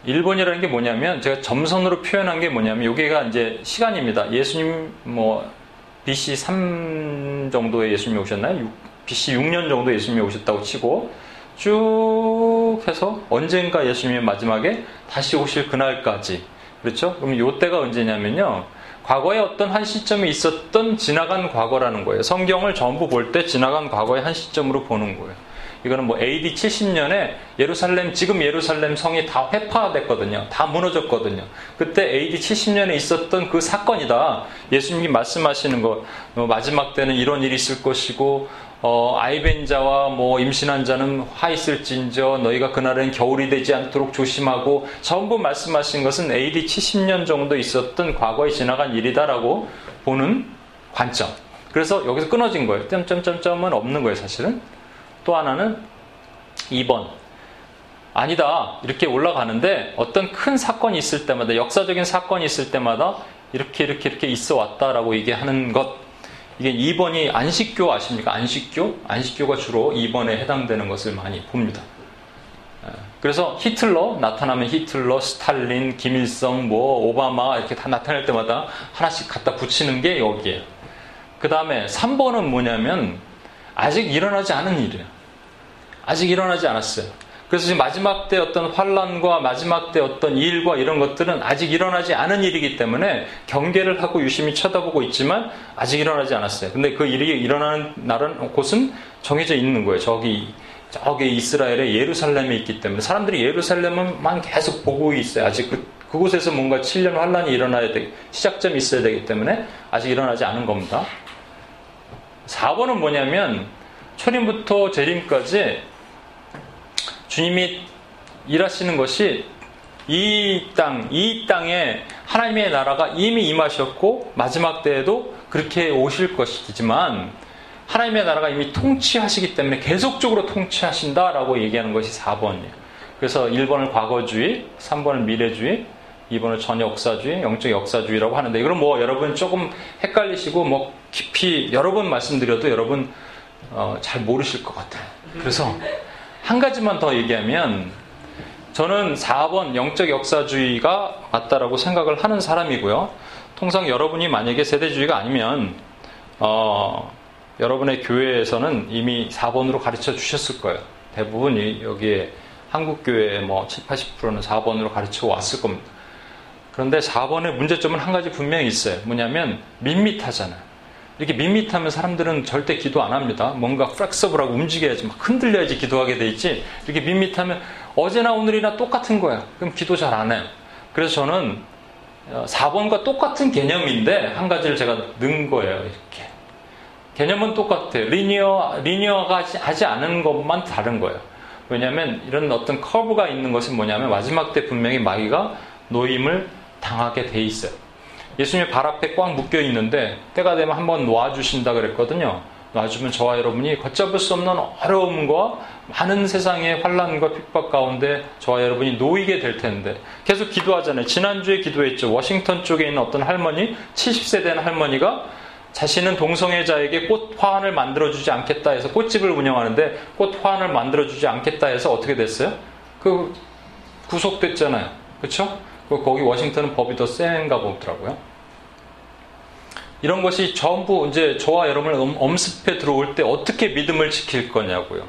1번이라는 게 뭐냐면 제가 점선으로 표현한 게 뭐냐면 여기가 이제 시간입니다. 예수님 뭐 BC 3 정도에 예수님이 오셨나요? BC 6년 정도 예수님이 오셨다고 치고 쭉 해서 언젠가 예수님이 마지막에 다시 오실 그날까지 그렇죠? 그럼 요때가 언제냐면요. 과거에 어떤 한 시점에 있었던 지나간 과거라는 거예요. 성경을 전부 볼 때 지나간 과거의 한 시점으로 보는 거예요. 이거는 뭐 AD 70년에 예루살렘 지금 예루살렘 성이 다 회파됐거든요. 다 무너졌거든요. 그때 AD 70년에 있었던 그 사건이다. 예수님이 말씀하시는 거 어, 마지막 때는 이런 일이 있을 것이고 어, 아이벤 자와 뭐 임신한 자는 화 있을진저 너희가 그날은 겨울이 되지 않도록 조심하고 전부 말씀하신 것은 AD 70년 정도 있었던 과거에 지나간 일이다라고 보는 관점. 그래서 여기서 끊어진 거예요. 점점점점은 없는 거예요, 사실은. 또 하나는 2번. 아니다. 이렇게 올라가는데 어떤 큰 사건이 있을 때마다, 역사적인 사건이 있을 때마다 이렇게 이렇게 이렇게 있어 왔다라고 얘기하는 것. 이게 2번이 안식교 아십니까? 안식교? 안식교가 주로 2번에 해당되는 것을 많이 봅니다. 예. 그래서 히틀러, 나타나면 히틀러, 스탈린, 김일성, 뭐, 오바마 이렇게 다 나타날 때마다 하나씩 갖다 붙이는 게 여기에요. 그 다음에 3번은 뭐냐면 아직 일어나지 않은 일이에요. 아직 일어나지 않았어요. 그래서 지금 마지막 때 어떤 환란과 마지막 때 어떤 일과 이런 것들은 아직 일어나지 않은 일이기 때문에 경계를 하고 유심히 쳐다보고 있지만 아직 일어나지 않았어요. 근데 그 일이 일어나는 날은 곳은 정해져 있는 거예요. 저기 저기 이스라엘의 예루살렘에 있기 때문에 사람들이 예루살렘만 계속 보고 있어요. 아직 그, 그곳에서 뭔가 7년 환란이 일어나야 돼 시작점이 있어야 되기 때문에 아직 일어나지 않은 겁니다. 4번은 뭐냐면 초림부터 재림까지 주님이 일하시는 것이 이 땅, 이 땅에 하나님의 나라가 이미 임하셨고 마지막 때에도 그렇게 오실 것이지만 하나님의 나라가 이미 통치하시기 때문에 계속적으로 통치하신다라고 얘기하는 것이 4번이에요. 그래서 1번을 과거주의, 3번을 미래주의, 2번을 전 역사주의, 영적 역사주의라고 하는데 이건 뭐 여러분 조금 헷갈리시고 뭐 깊이 여러 번 말씀드려도 여러분 어, 잘 모르실 것 같아요. 그래서 한 가지만 더 얘기하면 저는 4번 영적 역사주의가 맞다라고 생각을 하는 사람이고요. 통상 여러분이 만약에 세대주의가 아니면 어, 여러분의 교회에서는 이미 4번으로 가르쳐 주셨을 거예요. 대부분이 여기에 한국 교회의 뭐 7, 80%는 4번으로 가르쳐 왔을 겁니다. 그런데 4번의 문제점은 한 가지 분명히 있어요. 뭐냐면 밋밋하잖아요. 이렇게 밋밋하면 사람들은 절대 기도 안 합니다. 뭔가 flexible하고 움직여야지, 막 흔들려야지 기도하게 돼 있지. 이렇게 밋밋하면 어제나 오늘이나 똑같은 거야. 그럼 기도 잘 안 해요. 그래서 저는 4번과 어, 똑같은 개념인데 한 가지를 제가 넣은 거예요. 이렇게. 개념은 똑같아요. linear, linear가 하지 않은 것만 다른 거예요. 왜냐하면 이런 어떤 커브가 있는 것은 뭐냐면 마지막 때 분명히 마귀가 노임을 당하게 돼 있어요. 예수님의 발 앞에 꽉 묶여 있는데 때가 되면 한번 놔주신다 그랬거든요. 놔주면 저와 여러분이 걷잡을 수 없는 어려움과 많은 세상의 환란과 핍박 가운데 저와 여러분이 놓이게 될 텐데 계속 기도하잖아요. 지난주에 기도했죠. 워싱턴 쪽에 있는 어떤 할머니, 70세 된 할머니가 자신은 동성애자에게 꽃 화환을 만들어주지 않겠다 해서 꽃집을 운영하는데 꽃 화환을 만들어주지 않겠다 해서 어떻게 됐어요? 그 구속됐잖아요. 그렇죠? 거기 워싱턴은 법이 더 센가 보더라고요. 이런 것이 전부 이제 저와 여러분을 엄습해 들어올 때 어떻게 믿음을 지킬 거냐고요.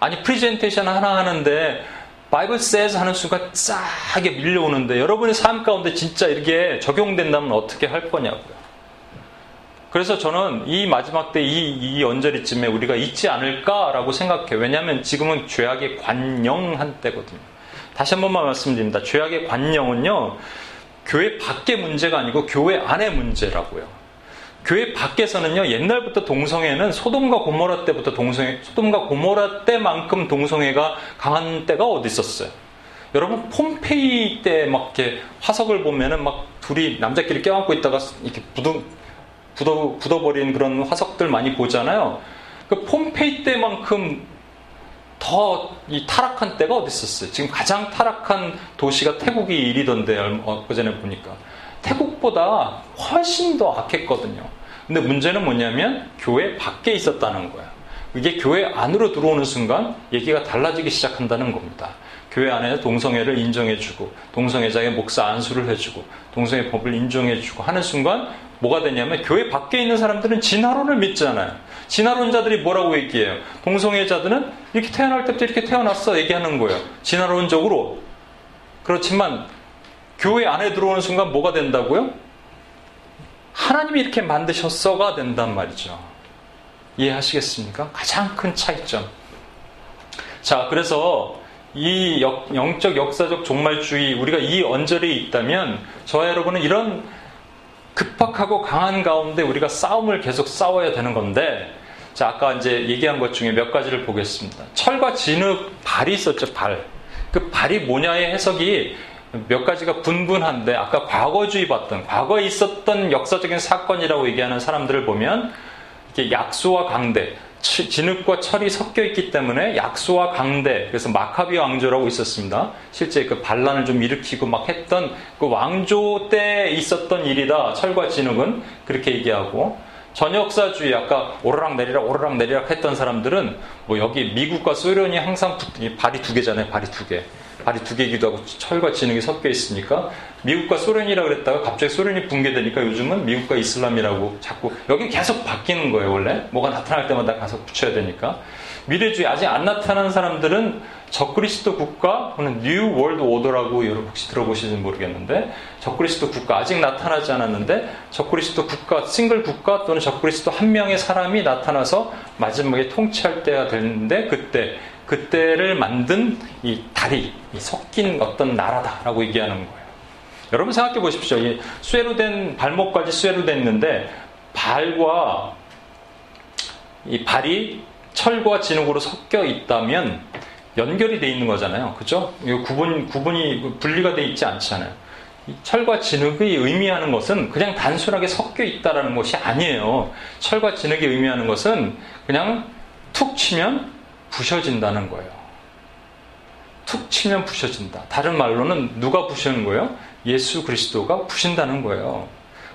아니 프리젠테이션 하나 하는데 Bible says 하는 순간 싸게 밀려오는데 여러분의 삶 가운데 진짜 이렇게 적용된다면 어떻게 할 거냐고요. 그래서 저는 이 마지막 때 이 이 언저리쯤에 우리가 있지 않을까라고 생각해요. 왜냐하면 지금은 죄악의 관영한 때거든요. 다시 한 번만 말씀드립니다. 죄악의 관영은요, 교회 밖의 문제가 아니고 교회 안의 문제라고요. 교회 밖에서는요 옛날부터 동성애는 소돔과 고모라 때부터 동성애 소돔과 고모라 때만큼 동성애가 강한 때가 어디 있었어요? 여러분 폼페이 때 막 이렇게 화석을 보면은 막 둘이 남자끼리 껴안고 있다가 이렇게 묻어 굳어, 굳어버린 그런 화석들 많이 보잖아요. 그 폼페이 때만큼 더 이 타락한 때가 어디 있었어요? 지금 가장 타락한 도시가 태국이 1위던데 얼마 전에 보니까 태국보다 훨씬 더 악했거든요. 근데 문제는 뭐냐면 교회 밖에 있었다는 거야. 이게 교회 안으로 들어오는 순간 얘기가 달라지기 시작한다는 겁니다. 교회 안에 동성애를 인정해주고 동성애자의 목사 안수를 해주고 동성애 법을 인정해주고 하는 순간 뭐가 되냐면 교회 밖에 있는 사람들은 진화론을 믿잖아요. 진화론자들이 뭐라고 얘기해요? 동성애자들은 이렇게 태어날 때부터 이렇게 태어났어 얘기하는 거예요. 진화론적으로. 그렇지만 교회 안에 들어오는 순간 뭐가 된다고요? 하나님이 이렇게 만드셨어가 된단 말이죠. 이해하시겠습니까? 가장 큰 차이점. 자, 그래서 이 역, 영적 역사적 종말주의 우리가 이 언저리에 있다면 저와 여러분은 이런 급박하고 강한 가운데 우리가 싸움을 계속 싸워야 되는 건데 자 아까 이제 얘기한 것 중에 몇 가지를 보겠습니다. 철과 진흙 발이 있었죠 발. 그 발이 뭐냐의 해석이 몇 가지가 분분한데 아까 과거주의 봤던 과거에 있었던 역사적인 사건이라고 얘기하는 사람들을 보면 이게 약수와 강대 진흙과 철이 섞여 있기 때문에 약수와 강대 그래서 마카비 왕조라고 있었습니다. 실제 그 반란을 좀 일으키고 막 했던 그 왕조 때 있었던 일이다. 철과 진흙은 그렇게 얘기하고 전역사주의 아까 오르락 내리락 오르락 내리락 했던 사람들은 뭐 여기 미국과 소련이 항상 발이 두 개잖아요. 발이 두 개. 발이 두 개이기도 하고 철과 진흙이 섞여 있으니까 미국과 소련이라 그랬다가 갑자기 소련이 붕괴되니까 요즘은 미국과 이슬람이라고 자꾸 여기 계속 바뀌는 거예요 원래. 뭐가 나타날 때마다 가서 붙여야 되니까. 미래주의 아직 안 나타난 사람들은 적그리스도 국가 또는 New World Order라고 여러분 혹시 들어보시는지 모르겠는데 적그리스도 국가 아직 나타나지 않았는데 적그리스도 국가 싱글 국가 또는 적그리스도 한 명의 사람이 나타나서 마지막에 통치할 때가 되는데 그때 그때를 만든 이 다리, 이 섞인 어떤 나라다라고 얘기하는 거예요. 여러분 생각해 보십시오. 이 쇠로 된 발목까지 쇠로 됐는데 발과 이 발이 철과 진흙으로 섞여 있다면 연결이 돼 있는 거잖아요. 그죠? 구분, 구분이 분리가 돼 있지 않잖아요. 철과 진흙이 의미하는 것은 그냥 단순하게 섞여 있다라는 것이 아니에요. 철과 진흙이 의미하는 것은 그냥 툭 치면 부셔진다는 거예요. 툭 치면 부셔진다. 다른 말로는 누가 부시는 거예요? 예수 그리스도가 부신다는 거예요.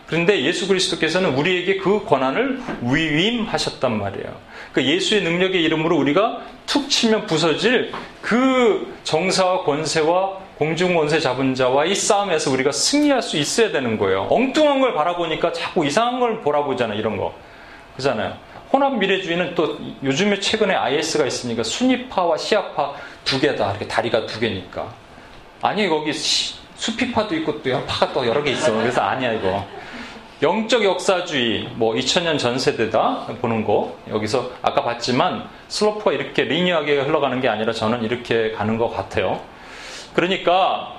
그런데 예수 그리스도께서는 우리에게 그 권한을 위임하셨단 말이에요. 그 예수의 능력의 이름으로 우리가 툭 치면 부서질 그 정사와 권세와 공중권세 잡은 자와 이 싸움에서 우리가 승리할 수 있어야 되는 거예요. 엉뚱한 걸 바라보니까 자꾸 이상한 걸 보라보잖아요. 이런 거. 그잖아요. 혼합 미래주의는 또 요즘에 최근에 IS가 있으니까 순위파와 시아파 두 개다. 이렇게 다리가 두 개니까. 아니, 거기 수피파도 있고 또 파가 또 여러 개 있어. 그래서 아니야, 이거. 영적 역사주의, 뭐 2000년 전 세대다 보는 거. 여기서 아까 봤지만 슬로프가 이렇게 리니어하게 흘러가는 게 아니라 저는 이렇게 가는 것 같아요. 그러니까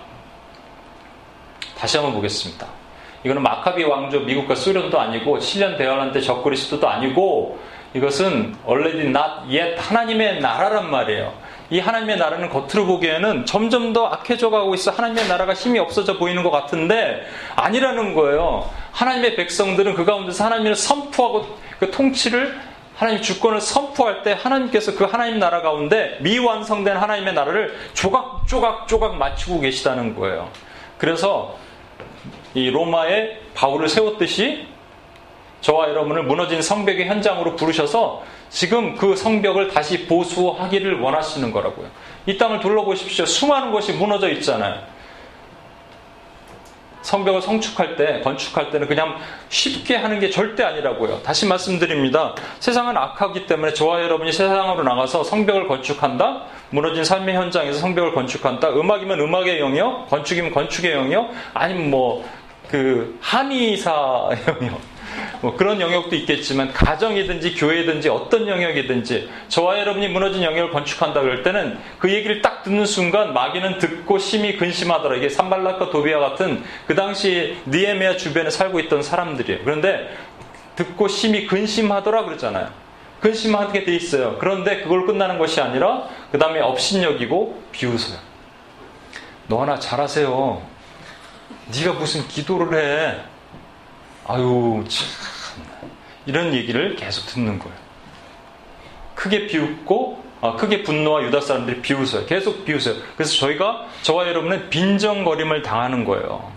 다시 한번 보겠습니다. 이거는 마카비 왕조 미국과 소련도 아니고 7년 대환란 때 적그리스도도 아니고 이것은 already not yet 하나님의 나라란 말이에요. 이 하나님의 나라는 겉으로 보기에는 점점 더 악해져 가고 있어. 하나님의 나라가 힘이 없어져 보이는 것 같은데 아니라는 거예요. 하나님의 백성들은 그 가운데서 하나님을 선포하고 그 통치를 하나님 주권을 선포할 때 하나님께서 그 하나님 나라 가운데 미완성된 하나님의 나라를 조각 조각 조각 맞추고 계시다는 거예요. 그래서 이 로마에 바울을 세웠듯이 저와 여러분을 무너진 성벽의 현장으로 부르셔서 지금 그 성벽을 다시 보수하기를 원하시는 거라고요. 이 땅을 둘러보십시오. 수많은 것이 무너져 있잖아요. 성벽을 성축할 때, 건축할 때는 그냥 쉽게 하는 게 절대 아니라고요. 다시 말씀드립니다. 세상은 악하기 때문에 저와 여러분이 세상으로 나가서 성벽을 건축한다? 무너진 삶의 현장에서 성벽을 건축한다? 음악이면 음악의 영역, 건축이면 건축의 영역, 아니면 뭐 그 한의사 영역 뭐 그런 영역도 있겠지만 가정이든지 교회든지 어떤 영역이든지 저와 여러분이 무너진 영역을 건축한다 그럴 때는 그 얘기를 딱 듣는 순간 마귀는 듣고 심히 근심하더라. 이게 산발락과 도비아 같은 그 당시 니에메아 주변에 살고 있던 사람들이에요. 그런데 듣고 심히 근심하더라 그러잖아요. 근심하게 돼 있어요. 그런데 그걸 끝나는 것이 아니라 그 다음에 업신여기고 비웃어요 너 하나 잘하세요. 네가 무슨 기도를 해. 아유, 참. 이런 얘기를 계속 듣는 거예요. 크게 비웃고, 아, 크게 분노와 유다 사람들이 비웃어요. 계속 비웃어요. 그래서 저희가, 저와 여러분은 빈정거림을 당하는 거예요.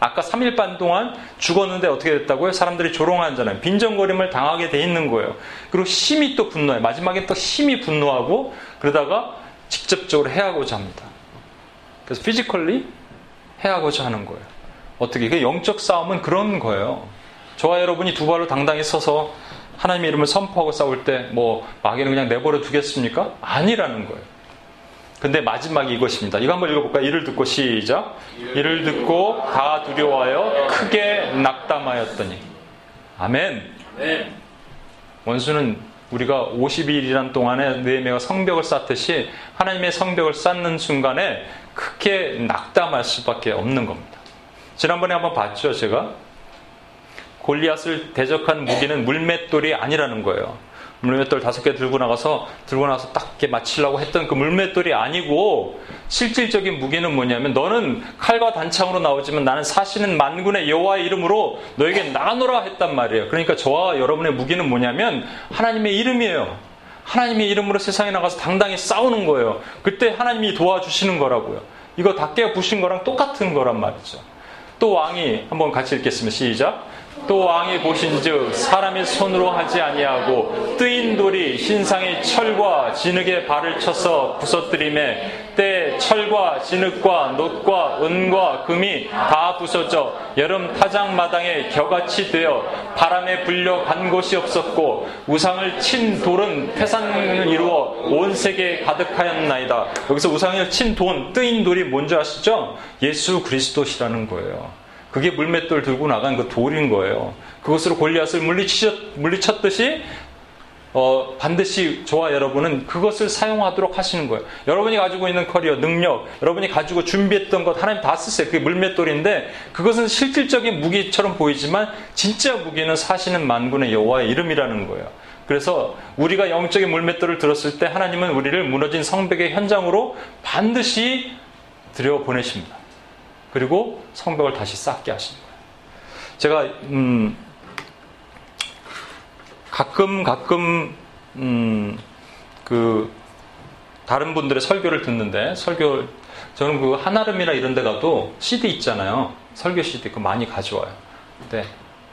아까 3일 반 동안 죽었는데 어떻게 됐다고요? 사람들이 조롱하잖아요. 빈정거림을 당하게 돼 있는 거예요. 그리고 심히 또 분노해요. 마지막에 또 심히 분노하고 그러다가 직접적으로 해하고자 합니다. 그래서 physically 해하고자 하는 거예요. 어떻게? 그 영적 싸움은 그런 거예요. 저와 여러분이 두 발로 당당히 서서 하나님의 이름을 선포하고 싸울 때 뭐 마귀는 그냥 내버려 두겠습니까? 아니라는 거예요. 근데 마지막이 이것입니다. 이거 한번 읽어볼까요? 이를 듣고 시작. 이를 듣고 다 두려워하여 크게 낙담하였더니. 아멘. 원수는 우리가 50일이란 동안에 느헤미야가 성벽을 쌓듯이 하나님의 성벽을 쌓는 순간에 크게 낙담할 수밖에 없는 겁니다. 지난번에 한번 봤죠, 제가? 골리앗을 대적한 무기는 물맷돌이 아니라는 거예요. 물맷돌 다섯 개 들고 나가서 들고 나서 딱 이렇게 맞추려고 했던 그 물맷돌이 아니고 실질적인 무기는 뭐냐면 너는 칼과 단창으로 나오지만 나는 사시는 만군의 여호와의 이름으로 너에게 나노라 했단 말이에요. 그러니까 저와 여러분의 무기는 뭐냐면 하나님의 이름이에요. 하나님의 이름으로 세상에 나가서 당당히 싸우는 거예요. 그때 하나님이 도와주시는 거라고요. 이거 다 깨부신 거랑 똑같은 거란 말이죠. 또 왕이 한번 같이 읽겠습니다. 시작. 또 왕이 보신즉 사람의 손으로 하지 아니하고 뜨인 돌이 신상의 철과 진흙에 발을 쳐서 부서뜨림에 때 철과 진흙과 놋과 은과 금이 다 부서져 여름 타작마당에 겨같이 되어 바람에 불려 간 곳이 없었고 우상을 친 돌은 태산을 이루어 온 세계에 가득하였나이다. 여기서 우상을 친 돈, 뜨인 돌이 뭔지 아시죠? 예수 그리스도시라는 거예요. 그게 물맷돌 들고 나간 그 돌인 거예요. 그것으로 골리앗을 물리쳤, 물리쳤듯이 어, 반드시 저와 여러분은 그것을 사용하도록 하시는 거예요. 여러분이 가지고 있는 커리어, 능력, 여러분이 가지고 준비했던 것 하나님 다 쓰세요. 그게 물맷돌인데 그것은 실질적인 무기처럼 보이지만 진짜 무기는 사시는 만군의 여호와의 이름이라는 거예요. 그래서 우리가 영적인 물맷돌을 들었을 때 하나님은 우리를 무너진 성벽의 현장으로 반드시 들여 보내십니다. 그리고 성벽을 다시 쌓게 하시는 거예요. 제가 음, 가끔 가끔 음, 그 다른 분들의 설교를 듣는데 설교 저는 그 한아름이나 이런 데 가도 CD 있잖아요. 설교 CD 그 많이 가져와요. 근데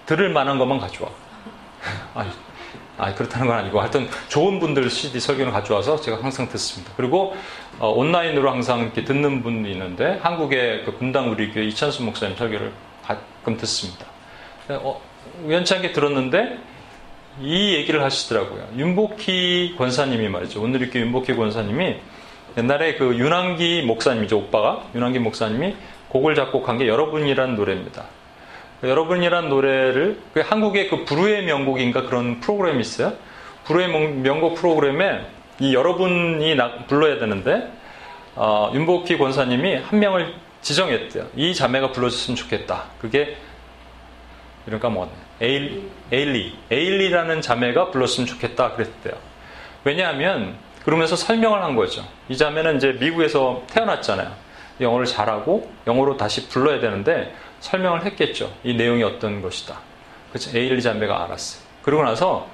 들을 만한 것만 가져와. 아니, 아니 그렇다는 건 아니고 하여튼 좋은 분들 CD 설교를 가져와서 제가 항상 듣습니다. 그리고 어, 온라인으로 항상 이렇게 듣는 분이 있는데 한국의 그 분당 우리 교회 이찬수 목사님 설교를 가끔 듣습니다. 어, 우연찮게 들었는데 이 얘기를 하시더라고요. 윤복희 권사님이 말이죠. 오늘 이렇게 윤복희 권사님이 옛날에 그 윤한기 목사님이죠. 오빠가 윤한기 목사님이 곡을 작곡한 게 여러분이란 노래입니다. 여러분이란 노래를 그 한국의 그 불후의 명곡인가 그런 프로그램이 있어요. 불후의 명곡 프로그램에 이 여러분이 불러야 되는데 어, 윤복희 권사님이 한 명을 지정했대요. 이 자매가 불러줬으면 좋겠다. 그게 이런가 뭐 에일, 에일리, 에일리라는 자매가 불렀으면 좋겠다 그랬대요. 왜냐하면 그러면서 설명을 한 거죠. 이 자매는 이제 미국에서 태어났잖아요. 영어를 잘하고 영어로 다시 불러야 되는데 설명을 했겠죠. 이 내용이 어떤 것이다. 그렇죠. 에일리 자매가 알았어요. 그러고 나서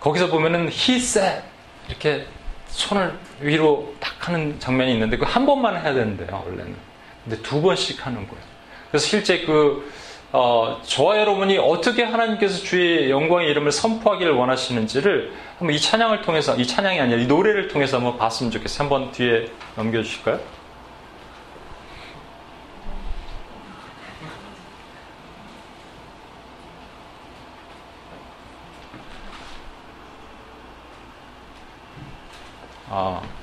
거기서 보면은 he said 이렇게 손을 위로 딱 하는 장면이 있는데 그 한 번만 해야 되는데요, 원래는. 근데 두 번씩 하는 거예요. 그래서 실제 그 어, 저와 여러분이 어떻게 하나님께서 주의 영광의 이름을 선포하기를 원하시는지를 한번 이 찬양을 통해서, 이 찬양이 아니라 이 노래를 통해서 한번 봤으면 좋겠어요. 한번 뒤에 넘겨주실까요? 아.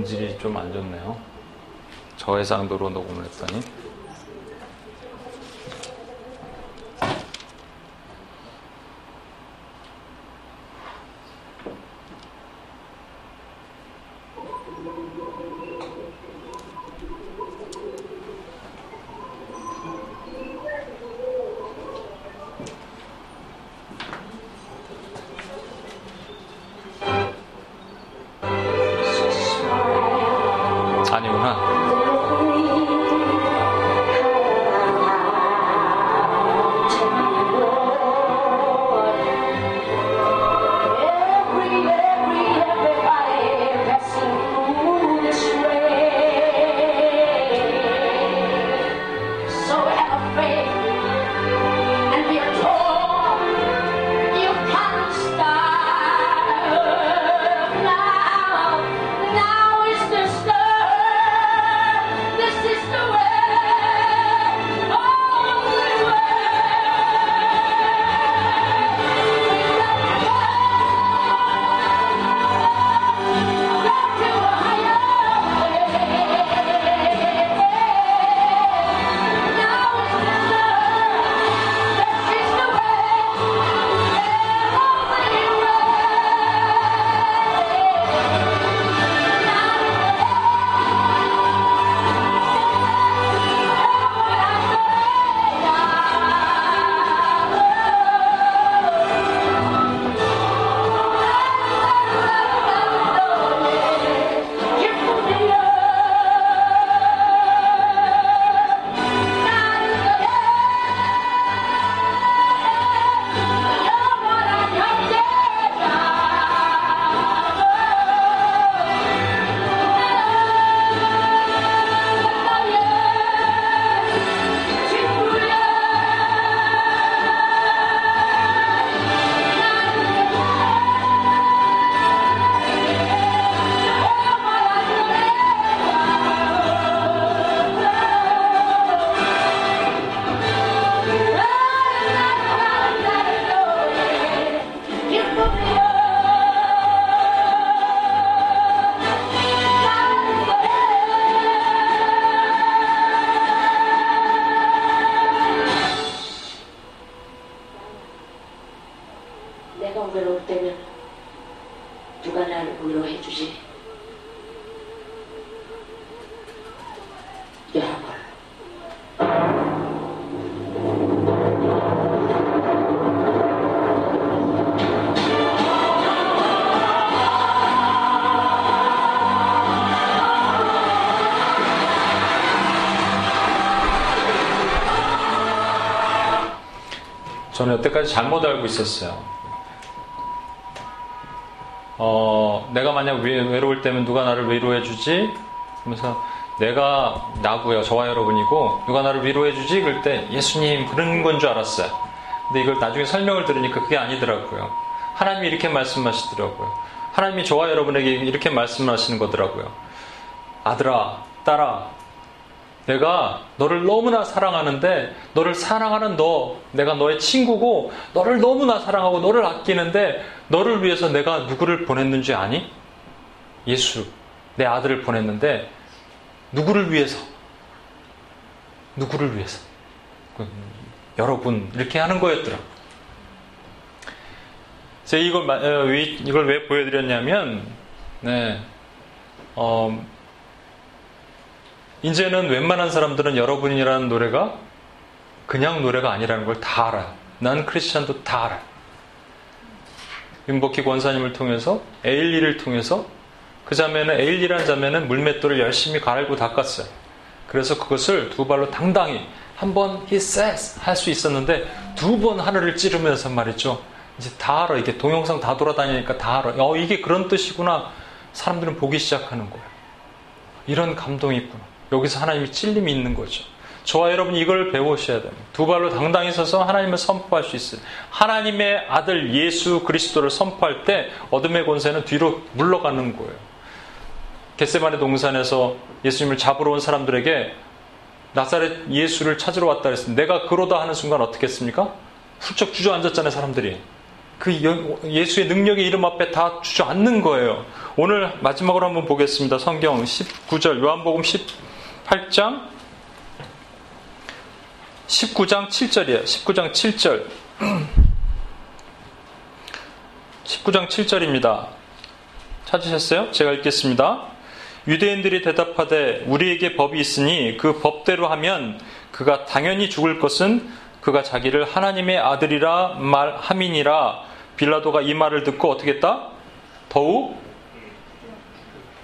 음질이 좀 안 좋네요. 저해상도로 녹음을 했더니. 저는 여태까지 잘못 알고 있었어요. 어, 내가 만약 외로울 때면 누가 나를 위로해 주지? 그러면서 내가 나고요. 저와 여러분이고 누가 나를 위로해 주지? 그럴 때 예수님 그런 건 줄 알았어요. 근데 이걸 나중에 설명을 들으니까 그게 아니더라고요. 하나님이 이렇게 말씀하시더라고요. 하나님이 저와 여러분에게 이렇게 말씀하시는 거더라고요. 아들아, 딸아, 내가 너를 너무나 사랑하는데 너를 사랑하는 너 내가 너의 친구고 너를 너무나 사랑하고 너를 아끼는데 너를 위해서 내가 누구를 보냈는지 아니? 예수 내 아들을 보냈는데 누구를 위해서? 누구를 위해서? 그, 여러분 이렇게 하는 거였더라. 제가 이걸 어, 이걸 왜 보여드렸냐면 네. 어, 이제는 웬만한 사람들은 여러분이라는 노래가 그냥 노래가 아니라는 걸 다 알아요. 난 크리스찬도 다 알아요. 윤복희 권사님을 통해서 에일리를 통해서 그 자매는 에일리라는 자매는 물맷돌을 열심히 갈고 닦았어요. 그래서 그것을 두 발로 당당히 한 번 he says 할 수 있었는데 두 번 하늘을 찌르면서 말이죠. 이제 다 알아. 이게 동영상 다 돌아다니니까 다 알아. 어, 이게 그런 뜻이구나. 사람들은 보기 시작하는 거예요. 이런 감동이 있구나. 여기서 하나님의 찔림이 있는 거죠. 저와 여러분 이걸 배우셔야 됩니다. 두 발로 당당히 서서 하나님을 선포할 수 있어요. 하나님의 아들 예수 그리스도를 선포할 때 어둠의 권세는 뒤로 물러가는 거예요. 겟세마네 동산에서 예수님을 잡으러 온 사람들에게 나사렛 예수를 찾으러 왔다 그랬습니다. 내가 그러다 하는 순간 어떻게 했습니까? 훌쩍 주저앉았잖아요, 사람들이. 그 예수의 능력의 이름 앞에 다 주저앉는 거예요. 오늘 마지막으로 한번 보겠습니다. 성경 19절, 요한복음 18장, 19장 7절이에요. 19장 7절. 19장 7절입니다. 찾으셨어요? 제가 읽겠습니다. 유대인들이 대답하되 우리에게 법이 있으니 그 법대로 하면 그가 당연히 죽을 것은 그가 자기를 하나님의 아들이라 말함이니라 빌라도가 이 말을 듣고 어떻게 했다? 더욱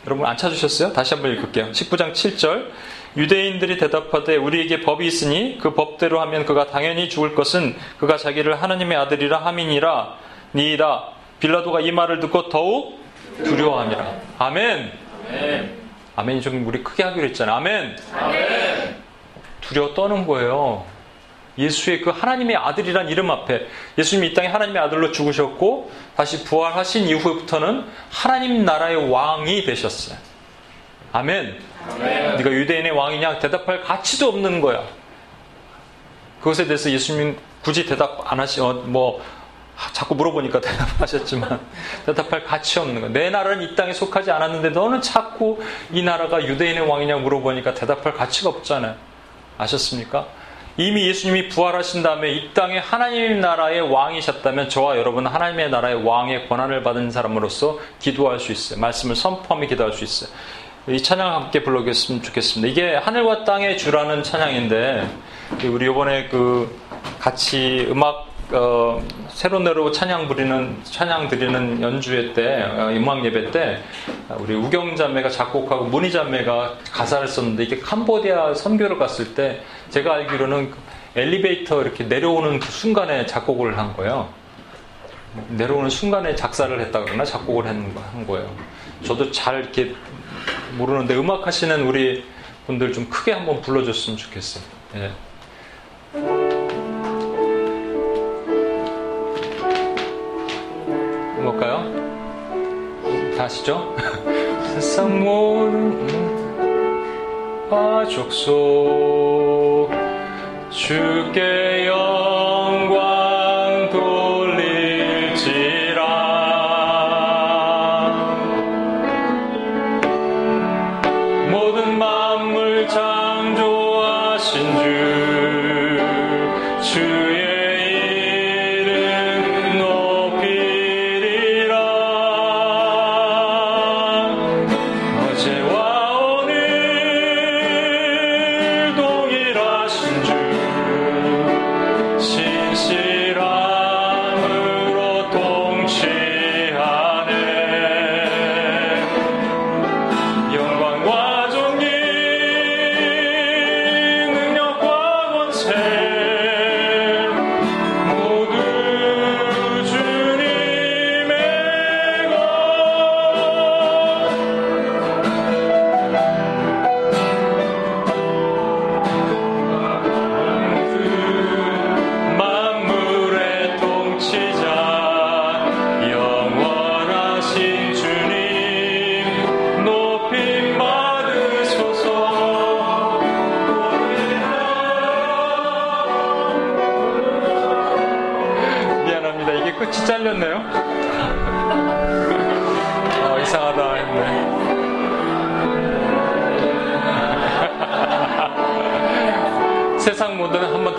여러분 안 찾으셨어요? 다시 한번 읽을게요. 19장 7절 유대인들이 대답하되 우리에게 법이 있으니 그 법대로 하면 그가 당연히 죽을 것은 그가 자기를 하나님의 아들이라 함이니라 니이다 빌라도가 이 말을 듣고 더욱 두려워함이라 아멘 아멘. 이좀 우리 크게 하기로 했잖아요. 아멘. 아멘. 두려워 떠는 거예요. 예수의 그 하나님의 아들이란 이름 앞에 예수님이 이 땅에 하나님의 아들로 죽으셨고 다시 부활하신 이후부터는 하나님 나라의 왕이 되셨어요. 아멘. 아멘. 네가 유대인의 왕이냐 대답할 가치도 없는 거야. 그것에 대해서 예수님 굳이 대답 안 하시, 어, 뭐, 자꾸 물어보니까 대답하셨지만 대답할 가치 없는 거. 내 나라는 이 땅에 속하지 않았는데 너는 자꾸 이 나라가 유대인의 왕이냐 물어보니까 대답할 가치가 없잖아요. 아셨습니까? 이미 예수님이 부활하신 다음에 이 땅에 하나님 나라의 왕이셨다면 저와 여러분은 하나님의 나라의 왕의 권한을 받은 사람으로서 기도할 수 있어요. 말씀을 선포하며 기도할 수 있어요. 이 찬양 함께 불러겠으면 좋겠습니다. 이게 하늘과 땅의 주라는 찬양인데 우리 이번에 그 같이 음악 어, 새로 내로 찬양 부리는 찬양 드리는 연주회 때 어, 음악 예배 때 우리 우경 자매가 작곡하고 문희 자매가 가사를 썼는데 이게 캄보디아 선교를 갔을 때 제가 알기로는 그 엘리베이터 이렇게 내려오는 그 순간에 작곡을 한 거예요. 내려오는 순간에 작사를 했다 그러나 작곡을 한 거예요. 저도 잘 이렇게 모르는데 음악 하시는 우리 분들 좀 크게 한번 불러줬으면 좋겠어요. 예. 볼까요? 다시죠? 세상 모든 가족 속 주께 영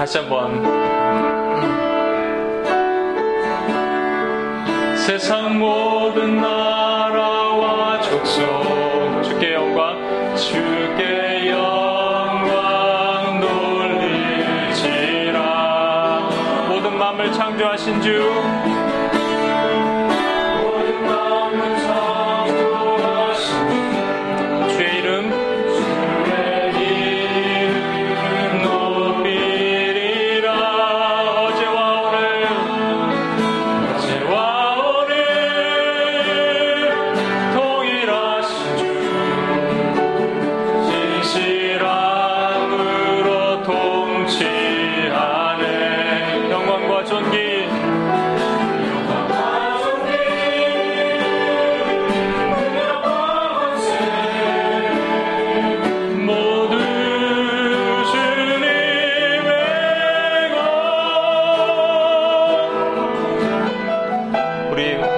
다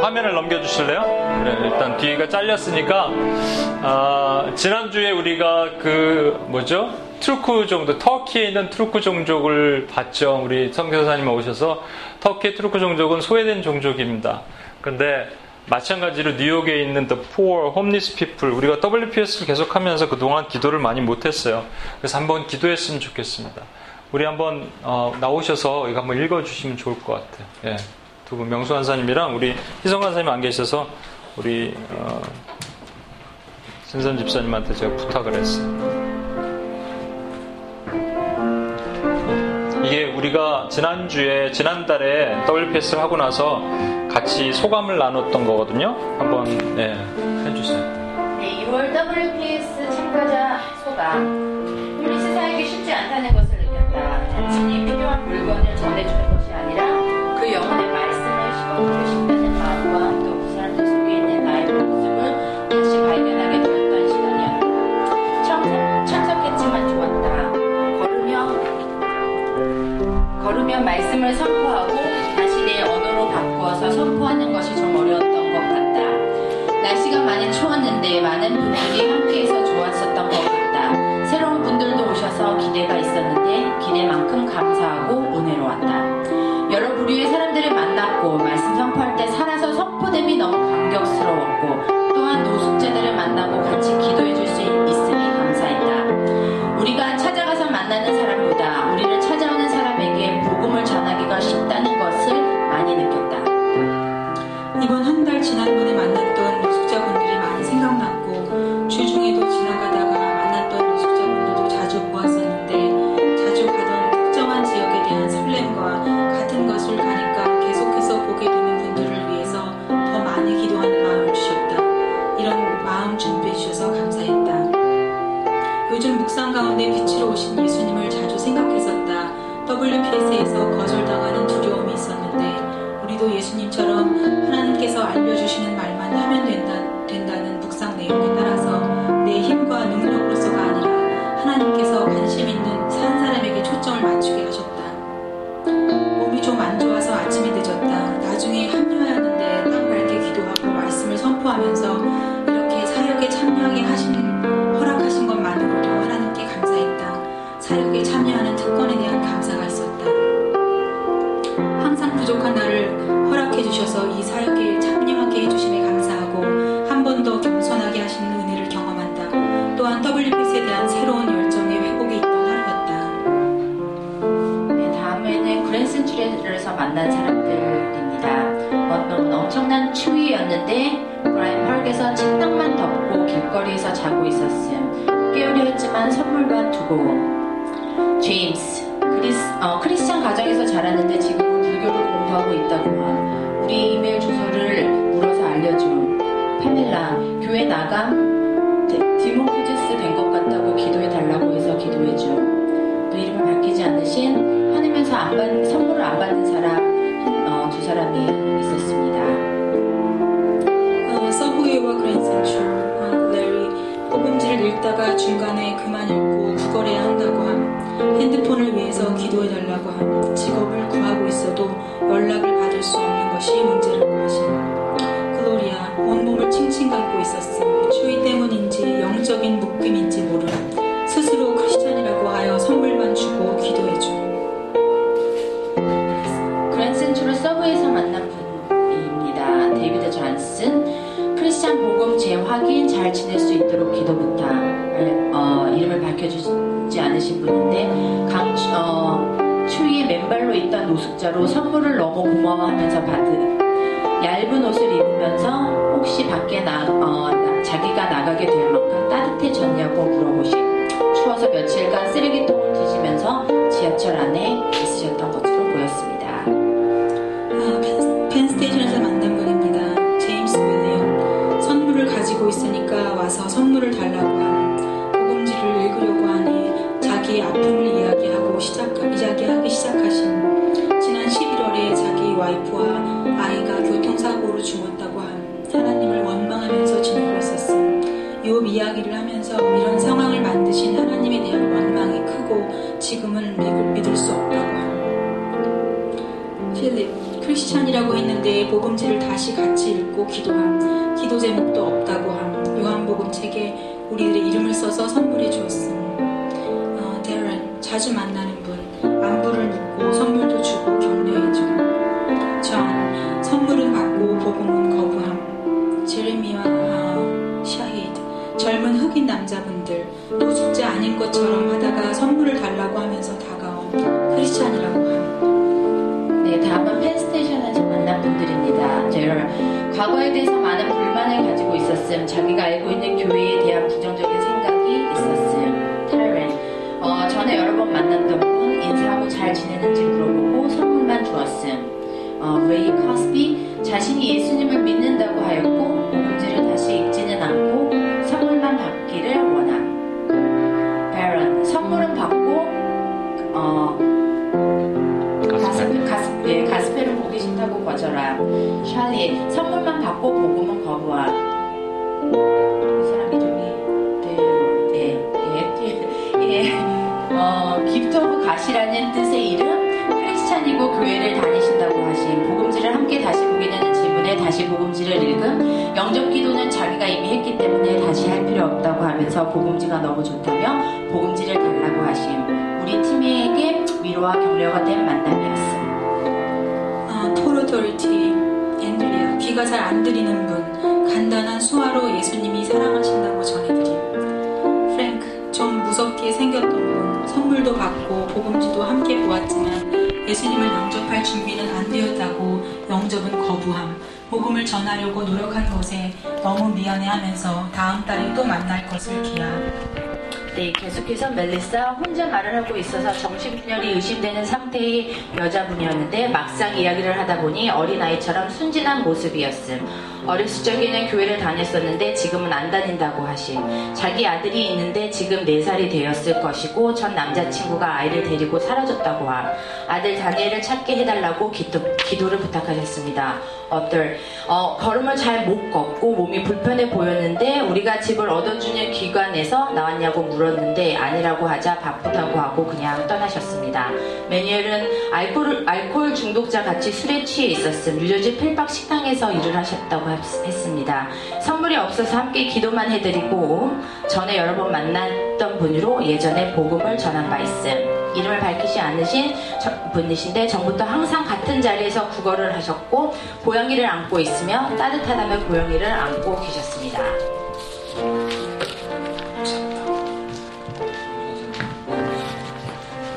화면을 넘겨주실래요? 네, 일단 뒤가 잘렸으니까 아, 지난주에 우리가 그 뭐죠? 크루드 종족, 터키에 있는 크루드 종족을 봤죠. 우리 선교사님 오셔서 터키 크루드 종족은 소외된 종족입니다. 근데 마찬가지로 뉴욕에 있는 The Poor, Homeless People 우리가 WPS를 계속하면서 그동안 기도를 많이 못했어요. 그래서 한번 기도했으면 좋겠습니다. 우리 한번 어, 나오셔서 이거 한번 읽어주시면 좋을 것 같아요. 예. 두 분 명수 간사님이랑 우리 희성 간사님 안 계셔서 우리 어, 신선 집사님한테 제가 부탁을 했어요. 이게 우리가 지난주에, 지난달에 WPS를 하고 나서 같이 소감을 나눴던 거거든요. 한번, 네, 해주세요. 네, 6월 WPS 참가자 소감. homeless 사역이 쉽지 않다는 것을 느꼈다. 단순히 필요한 물건을 전해주는 것이 아니라 그 영혼의 말씀을 선포하고 내 언어로 바꾸어서 선포하는 것이 좀 어려웠던 것 같다. 날씨가 많이 추웠는데 많은 분들이 함께해서 좋았었던 것 같다. 새로운 분들도 오셔서 기대가 있었는데 기대만큼 감사하고 은혜로웠다. 여러 부류의 사람들을 만났고 선포할 때 살아서 선포됨이 너무 감격스러웠고 또한 노숙자들을 만나고 같이 기도해 줄 만난 사람들입니다. 어떤 엄청난 추위였는데 브라이언 팍에서 침낭만 덮고 길거리에서 자고 있었음. 깨우려 했지만 선물만 두고 제임스 크리스, 어, 크리스찬 가정에서 자랐는데 지금은 불교를 공부하고 있다고 함. 우리 이메일 주소를 물어서 알려줌. 페밀라 교회 나감 디- demon possessed 된 것 같다고 기도해 달라고 해서 기도해줘. 또 이름을 밝히지 않으신 화내면서 안 받, 선 받는 사람 한- 어, 두 사람이 있었습니다. 어, 서브웨이와 그랜센츄, 어, 레리, 뽑음지를 읽다가 중간에 그 있어서 정신분열이 의심되는 상태의 여자분이었는데 막상 이야기를 하다 보니 어린아이처럼 순진한 모습이었음. 어렸을 적에는 교회를 다녔었는데 지금은 안 다닌다고 하심. 자기 아들이 있는데 지금 4살이 되었을 것이고 전 남자친구가 아이를 데리고 사라졌다고 함. 아들 다니엘을 찾게 해달라고 기도, 기도를 부탁하셨습니다. 어떨 어, 걸음을 잘 못 걷고 몸이 불편해 보였는데 우리가 집을 얻어주는 기관에서 나왔냐고 물었는데 아니라고 하자 바쁘다고 하고 그냥 떠나셨습니다. 매뉴엘은 알코올, 알코올 중독자 같이 술에 취해 있었음. 뉴저지 필박 식당에서 일을 하셨다고 했- 했습니다. 선물이 없어서 함께 기도만 해드리고 전에 여러 번 만났던 분으로 예전에 복음을 전한 바 있음. 이름을 밝히지 않으신 저- 분이신데 전부터 항상 같은 자리에서 구걸을 하셨고 고양이를 안고 있으며 따뜻하다며 고양이를 안고 계셨습니다.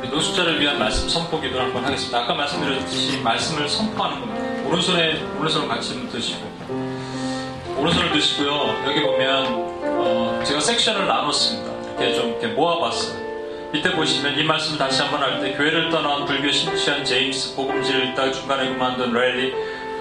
우리 노숙자를 위한 말씀 선포 기도를 한번 하겠습니다. 아까 말씀드렸듯이 말씀을 선포하는 겁니다. 오른손에 오른손을 같이 드시고 오른손을 드시고요. 여기 보면 어, 제가 섹션을 나눴습니다. 이렇게 좀 이렇게 모아봤어요. 밑에 보시면 이 말씀 다시 한번 할 때 교회를 떠난 불교 심취한 제임스 복음지를 읽다가 중간에 그만둔 랠리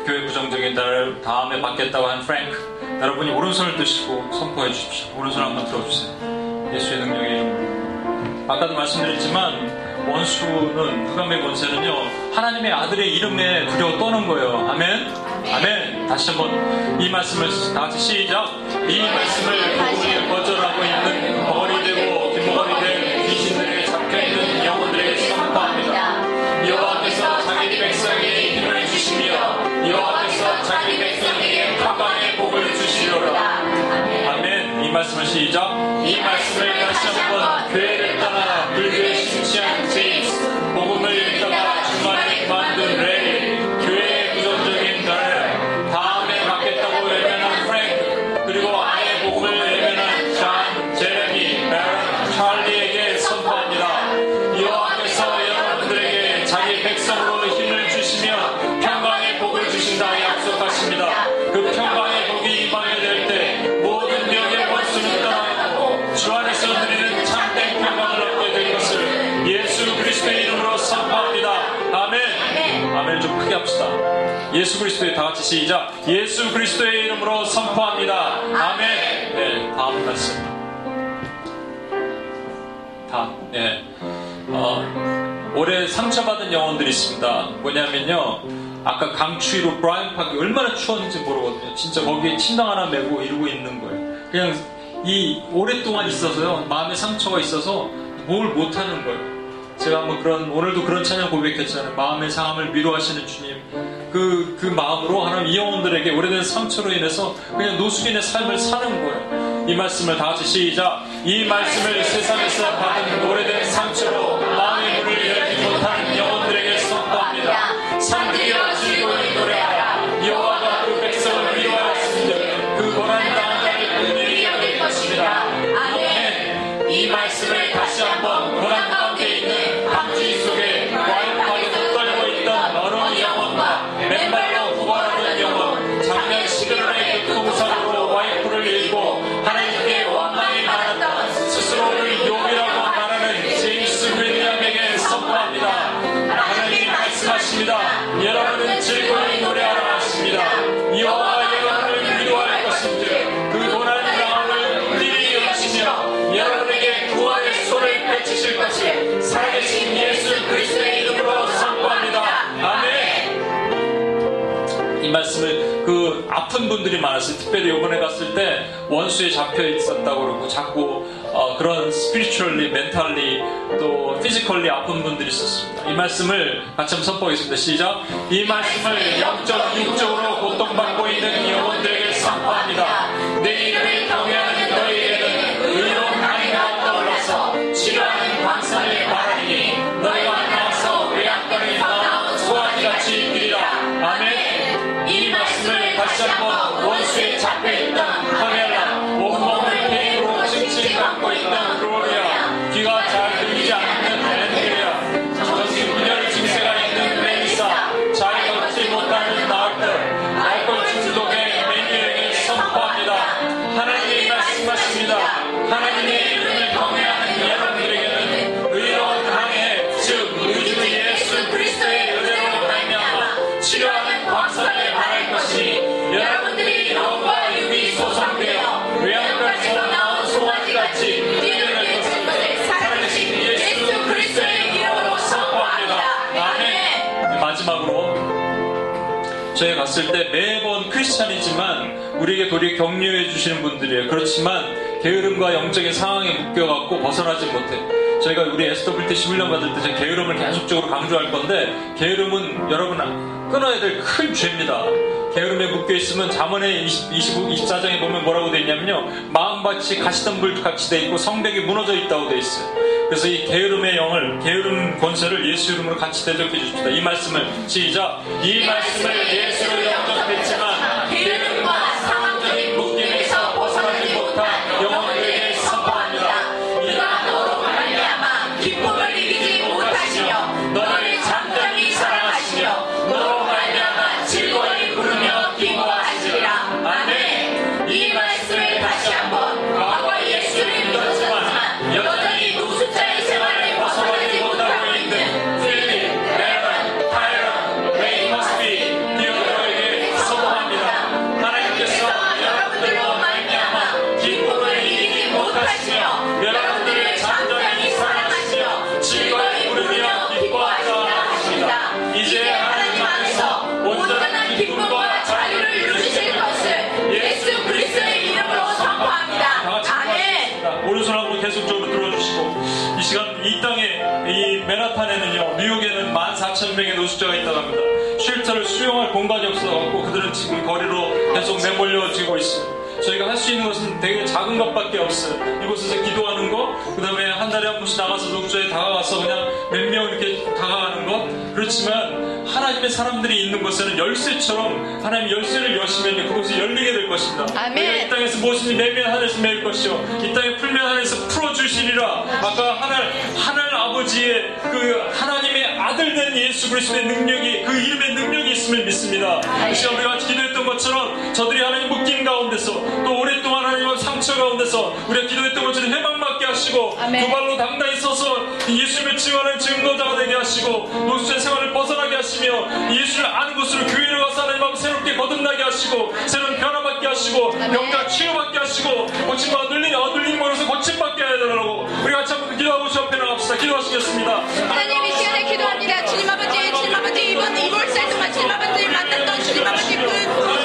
교회 부정적인 나를 다음에 받겠다고 한 프랭크 여러분이 오른손을 드시고 선포해 주십시오. 오른손 한번 들어주세요. 예수의 능력의 이름으로 아까도 말씀드렸지만 원수는 흑암의 권세는요 하나님의 아들의 이름에 두려워 떠는 거예요. 아멘? 아멘. 다시 한번 이 말씀을 다 같이 시작. 이 말씀을 우리의 거절하고 있는 벙어리 되고 뒷머리 된 귀신들에게 잡혀 있는 영혼들에게 선포합니다. 여호와께서 자기 백성에게 힘을 주시며 여호와께서 자기 백성에게 평강의 복을 주시리로다. 아멘. 이 말씀을 시작. 이 말씀을 다시 시작. 예수 그리스도의 이름으로 선포합니다. 아멘. 네, 다음 말씀. 다. 네. 어, 올해 상처받은 영혼들이 있습니다. 뭐냐면요. 아까 강추위로 브라이언 파크 얼마나 추웠는지 모르거든요. 진짜 거기에 침낭 하나 메고 이러고 있는 거예요. 그냥 이 오랫동안 있어서요. 마음에 상처가 있어서 뭘 못하는 거예요. 제가 한번 그런 오늘도 그런 찬양 고백했잖아요. 마음의 상함을 위로하시는 주님, 그, 그 마음으로 하나님 이 영혼들에게 오래된 상처로 인해서 그냥 노숙인의 삶을 사는 거예요. 이 말씀을 다 같이 시작. 이 말씀을 세상에서 받은 오래된 분들이 많았어요. 특별히 이번에 갔을 때 원수에 잡혀 있었다고 그러고 자꾸 어, 그런 spiritually, mentally 또 physically 아픈 분들이 있었습니다. 이 말씀을 같이 한번 선포하겠습니다. 시작. 이 말씀을 영적, 육적으로 고통받고 있는 영혼들에게 선포합니다. 원 마지막으로 저희 갔을 때 매번 크리스찬이지만 우리에게 도리 격려해 주시는 분들이에요. 그렇지만 게으름과 영적인 상황에 묶여갖고 벗어나지 못해. 저희가 우리 SWTC 훈련 받을 때 게으름을 계속적으로 강조할 건데 게으름은 여러분 끊어야 될 큰 죄입니다. 게으름에 묶여 있으면 20, 25, 24장에 보면 뭐라고 돼 있냐면요. 마음밭이 가시덤불 같이 돼 있고 성벽이 무너져 있다고 돼 있어요. 그래서 이 게으름의 영을 게으름 권세를 예수 이름으로 같이 대적해 주십니다. 이 말씀을 시작. 이 말씀을 예수로 영접 그렇지만 하나님의 사람들이 있는 곳에는 열쇠처럼 하나님 열쇠를 여시면 그곳이 열리게 될 것입니다. 아멘. 이 땅에서 무엇인지 매면 하늘에서 매일 것이요. 이 땅에 풀면 하늘에서 풀어주시리라. 아까 하늘, 하늘 아버지의 그 하나님의 아들 된 예수 그리스도의 능력이 그 이름의 능력이 있음을 믿습니다. 이 시간 우리가 기도했던 것처럼 저들이 하나님 묶임 가운데서 또 오랫동안 하나님의 상처 가운데서 우리가 기도했던 것처럼 해방받게 하시고 아멘. 두 발로 당당히 서서 예수님의 증언을 증거자가 되게 하시고 노수의 생활을 벗어나게 하시며 예수를 아는 곳으로 교회를 가서 하나님 앞에 새롭게 거듭나게 하시고 새로운 변화받게 하시고 병자 치유받게 하시고 고침과 눌린 어눌린 머리에서 고침받게 해달라고 우리 같이 한번 기도하고 주 앞에 나갑시다 기도하시겠습니다 하나님 이 시간에 기도합니다. Czyli ma będzie, czyli ma będzie, i bo, i bo, i bo, i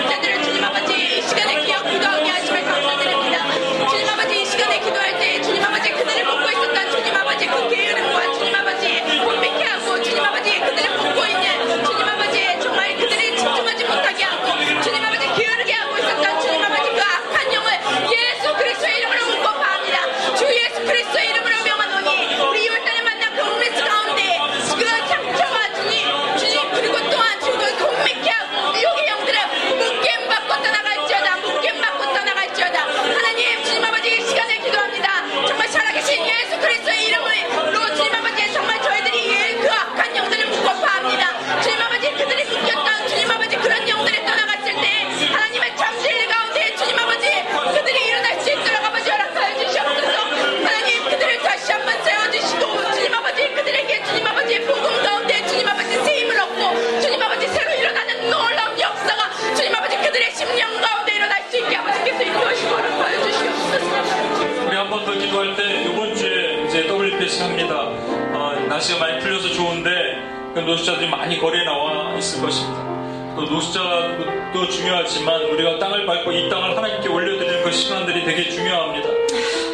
많이 거리에 나와 있을 것입니다. 또 노숙자도 중요하지만 우리가 땅을 밟고 이 땅을 하나님께 올려드리는 그 시간들이 되게 중요합니다.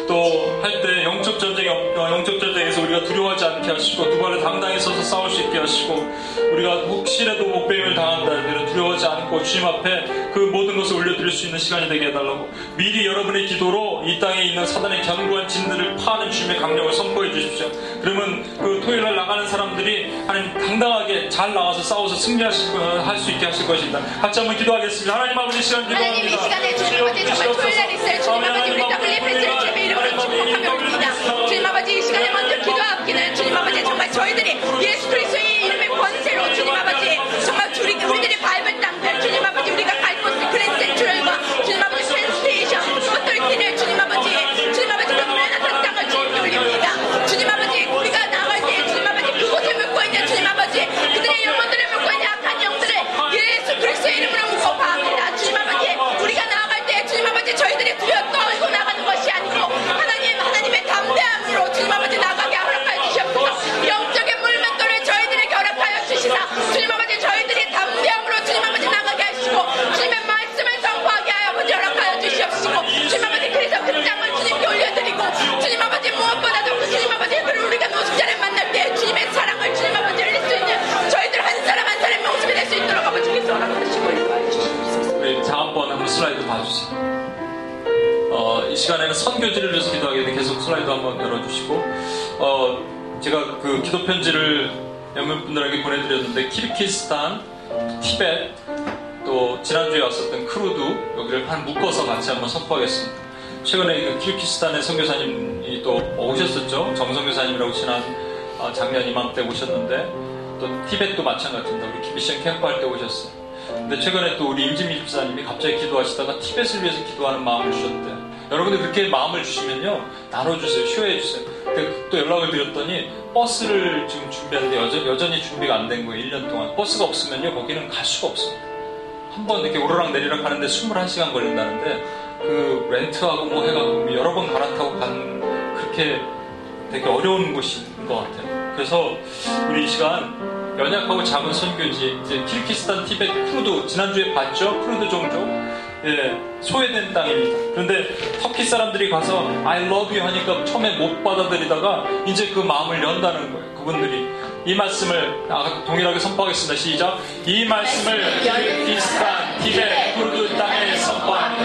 또 할 때 영적 전쟁 어, 영적 전쟁에서 우리가 두려워하지 않게 하시고 두 발을 당당히 서서 싸울 수 있게 하시고 우리가 혹시라도 목배임을 당한다 하면 두려워하지 않고 주님 앞에 그 모든 것을 올려드릴 수 있는 시간이 되게 해달라고 미리 여러분의 기도로 이 땅에 있는 사단의 견고한 진들을 파는 주님의 강력을 선포해 주십시오. 그러면 그 토요일 날 나가는 사람들이 하나님 당당하게 잘 나가서 싸워서 승리하실 할수 있게 하실 것입니다. 같이 한번 기도하겠습니다. 하나님 아버지 시간 기도합니다. 하나님 이 시간에 주님 아버지 정말 토요일 날 있어요. 주님 아버지 우리 WPS를 주님의 이름으로 축복하며 올립니다. 주님 아버지 이 시간에 먼저 기도하기는 주님 아버지 정말 저희들이 예수 그리스도의 이름의 권세 시간에는 선교지를 위해서 기도하겠는데 계속 슬라이드 한번 열어주시고, 어, 제가 그 기도 편지를 몇몇 분들에게 보내드렸는데, 키르키스탄, 티벳, 또 지난주에 왔었던 크루드, 여기를 한 묶어서 같이 한번 선포하겠습니다. 최근에 그 키르키스탄의 선교사님이 또 오셨었죠. 정선교사님이라고 지난 어, 작년 이맘때 오셨는데, 또 티벳도 마찬가지입니다. 우리 미션 캠프 할 때 오셨어요. 근데 최근에 또 우리 임진미 집사님이 갑자기 기도하시다가 티벳을 위해서 기도하는 마음을 주셨대요. 여러분들 그렇게 마음을 주시면요. 나눠주세요. share해주세요. 근데 또 연락을 드렸더니 버스를 지금 준비하는데 여전, 여전히 준비가 안 된 거예요. 1년 동안. 버스가 없으면요. 거기는 갈 수가 없습니다. 한 번 이렇게 오르락 내리락 하는데 21시간 걸린다는데 그 렌트하고 뭐 해가지고 여러 번 갈아타고 간 그렇게 되게 어려운 곳인 것 같아요. 그래서 우리 이 시간 연약하고 작은 선교지 이제 키르키스탄, 티벳, 크루드 지난주에 봤죠? 크루드 종족 예, 소외된 땅입니다. 그런데 터키 사람들이 가서 I love you 하니까 처음에 못 받아들이다가 이제 그 마음을 연다는 거예요. 그분들이 이 말씀을 아, 동일하게 선포하겠습니다. 시작. 이 말씀을 키르키스탄, 티벳, 크루드 땅에 선포합니다.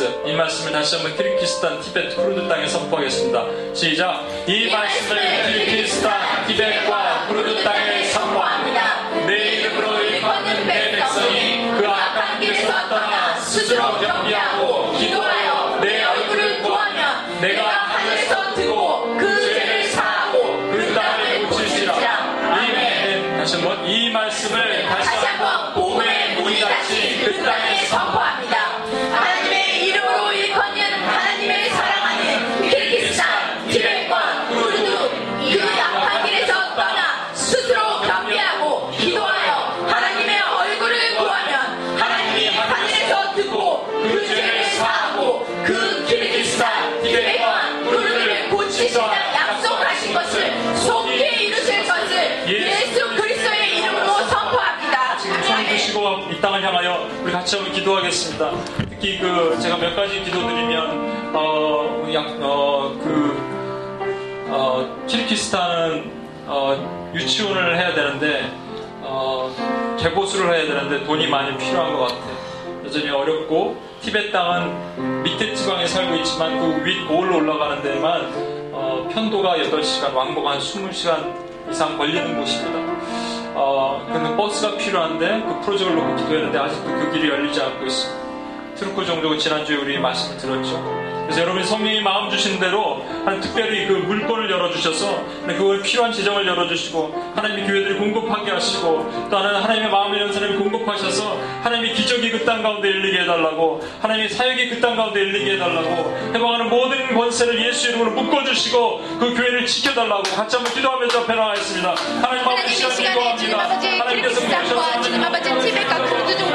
있어. 이 말씀을 다시 한번 키르키스탄, 티베트, 크루드 땅에 선포하겠습니다. 시작. 이 말씀을 키르키스탄, 티베트와 크루드 땅에 몇 가지 기도드리면 어약어그 어, 키르키스탄은 어, 유치원을 해야 되는데 어, 개보수를 해야 되는데 돈이 많이 필요한 것 같아요. 여전히 어렵고 티벳 땅은 밑에 지방에 살고 있지만 그윗 고을로 올라가는 데만 어, 편도가 8시간, 왕복 한 20시간 이상 걸리는 곳입니다. 어, 근데 버스가 필요한데 그 프로젝트를 놓고 기도했는데 아직도 그 길이 열리지 않고 있습니다. 트루크 종족은 지난주에 우리 말씀을 들었죠. 그래서 여러분이 성령이 마음 주신 대로 한 특별히 그 물건을 열어주셔서 그걸 필요한 재정을 열어주시고 하나님의 교회들이 공급하게 하시고 또 하나는 하나님의 마음을 연 사람이 공급하셔서 하나님의 기적이 그 땅 가운데 일리게 해달라고 하나님의 사역이 그 땅 가운데 일리게 해달라고 해방하는 모든 권세를 예수 이름으로 묶어주시고 그 교회를 지켜달라고 같이 한번 기도하면서 앞에 나와있습니다. 하나님 마음의 시간 기도합니다. 하나님께서 부르셔서 주님 아버지 종족을 주님께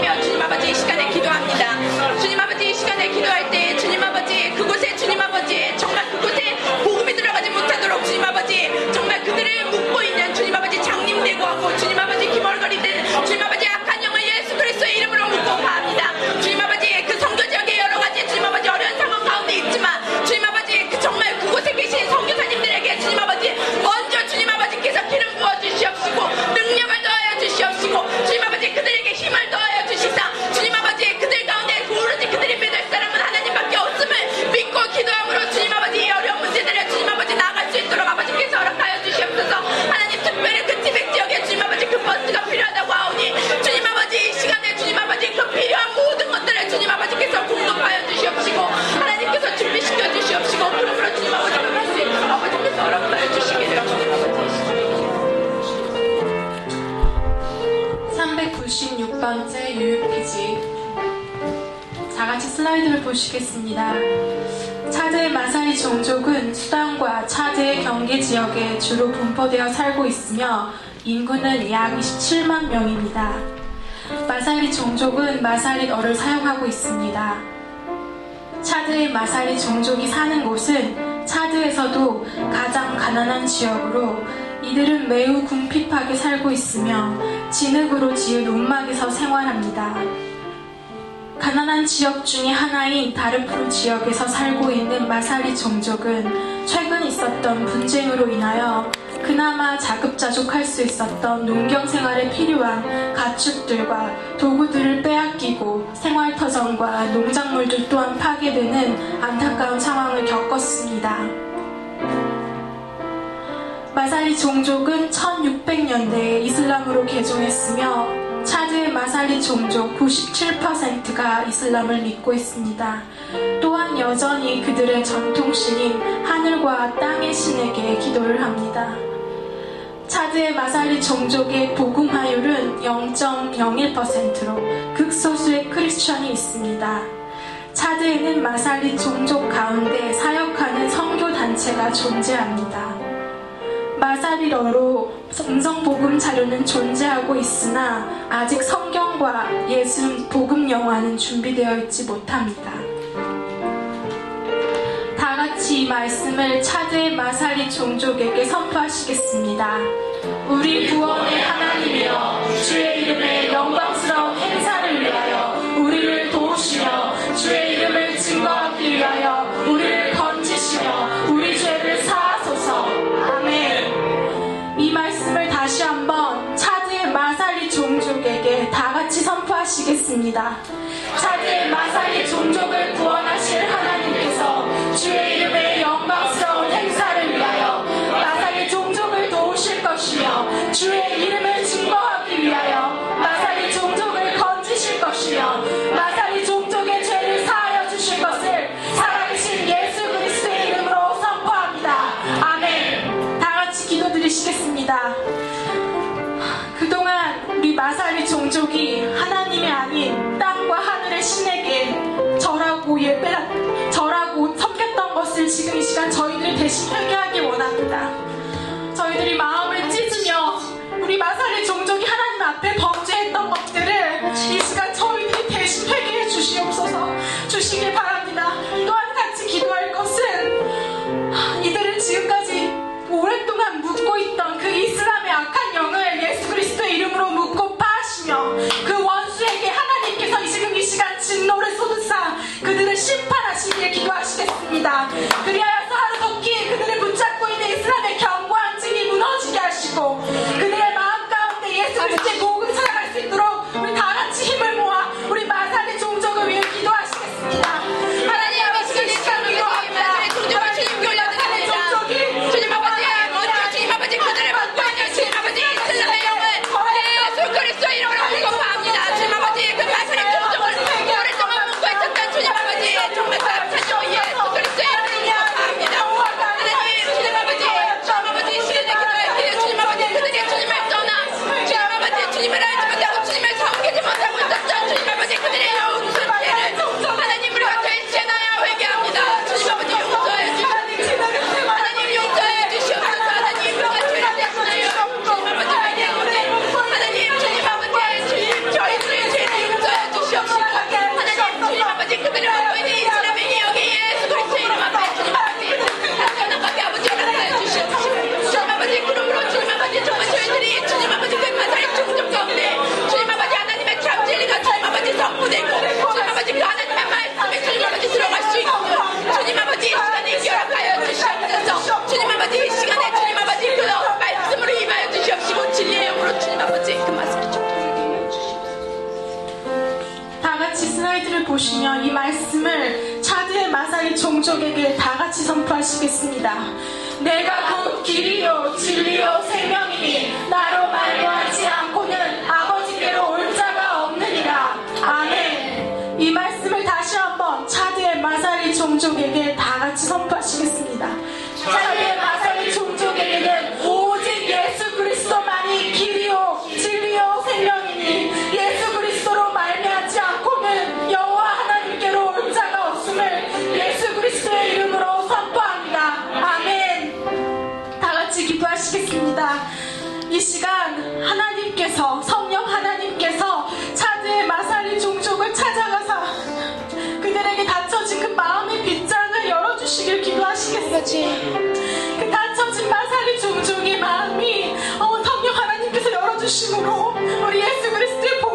올려드리며 주님 아버지 이 시간에 기도합니다. 주님 아버지 이 시간에 기도할 때 주님 아버지 그곳에 주님 아버지 정말 그곳에 복음이 들어가지 못하도록 주님 아버지 정말 그들을 묶고 있는 주님 아버지 장님 되고 하고 주님 아버지 기멀거리는 주님 아버지 악한 영을 예수 그리스도의 이름으로 묶고 가합니다. 주님 아버지 그 성교 지역에 여러 가지 주님 아버지 어려운 상황 가운데 있지만 주님 아버지 그 정말 그곳에 계신 성교사님들에게 주님 아버지 먼저 주님 아버지께서 기름 부어 주시옵시고 능력을 더하여 주시옵시고 주님 아버지 그들에게 힘을 더하여 보시겠습니다. 차제의 마사리 종족은 수단과 차제의 경계 지역에 주로 분포되어 살고 있으며 인구는 약 27만 명입니다. 마사리 종족은 마사리어를 사용하고 있습니다. 차드의 마사리 종족이 사는 곳은 차드에서도 가장 가난한 지역으로 이들은 매우 궁핍하게 살고 있으며 진흙으로 지은 움막에서 생활합니다. 가난한 지역 중의 하나인 다르프루 지역에서 살고 있는 마사리 종족은 최근 있었던 분쟁으로 인하여 그나마 자급자족할 수 있었던 농경 생활에 필요한 가축들과 도구들을 빼앗기고 생활터전과 농작물들 또한 파괴되는 안타까운 상황을 겪었습니다. 마사리 종족은 1600년대에 이슬람으로 개종했으며 차드의 마사리 종족 97%가 이슬람을 믿고 있습니다. 또한 여전히 그들의 전통신인 하늘과 땅의 신에게 기도를 합니다. 차드의 마사리 종족의 복음화율은 0.01%로 극소수의 크리스천이 있습니다. 차드에는 마사리 종족 가운데 사역하는 선교 단체가 존재합니다. 마사리어로 음성 복음 자료는 존재하고 있으나 아직 성경과 예수 복음 영화는 준비되어 있지 못합니다. 다 같이 이 말씀을 차드의 마사리 종족에게 선포하시겠습니다. 우리 구원의 하나님이여 주의 이름의 영광스러운 행사를 위하여 우리를 도우시며 주의 선포하시겠습니다. 차드의 마사리 종족을 구원하실 하나님께서 주의 이름의 영광스러운 행사를 위하여 마사리 종족을 도우실 것이며 주의 이름을 대신 회개하기 원합니다. 저희들이 마음 Senhor, Gloriesse Христе,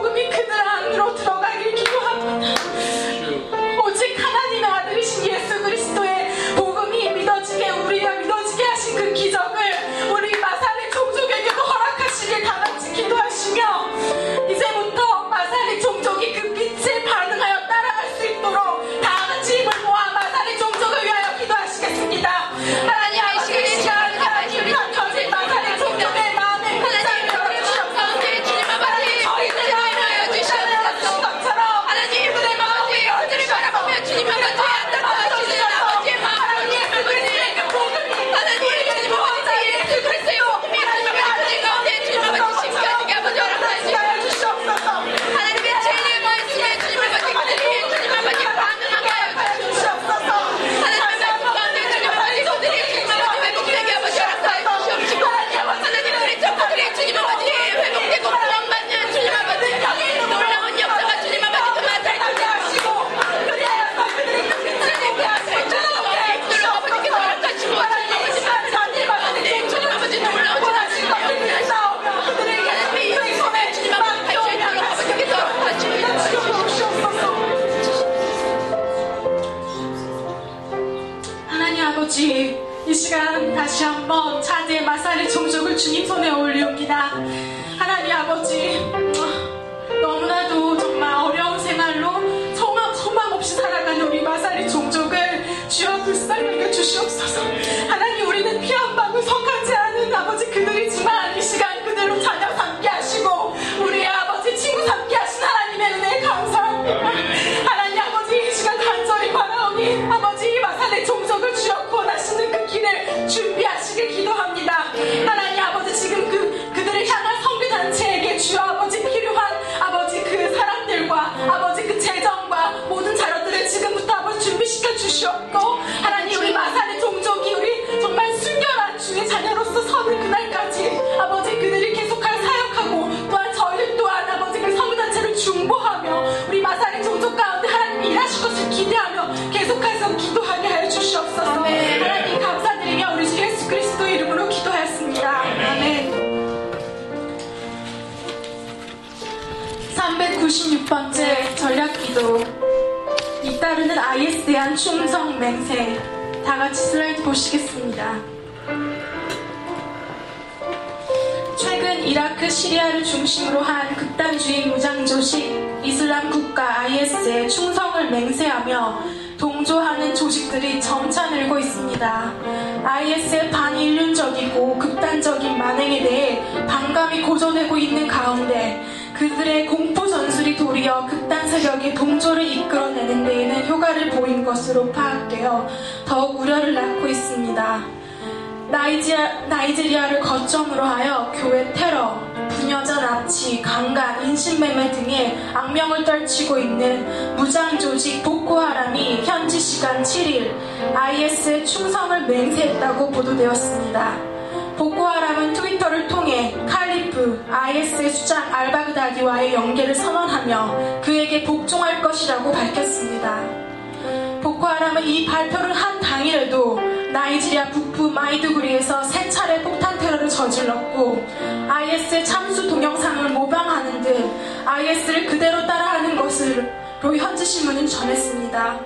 이 발표를 한 당일에도 나이지리아 북부 마이드구리에서 세 차례 폭탄 테러를 저질렀고 IS의 참수 동영상을 모방하는 듯 IS를 그대로 따라하는 것으로 현지 신문은 전했습니다.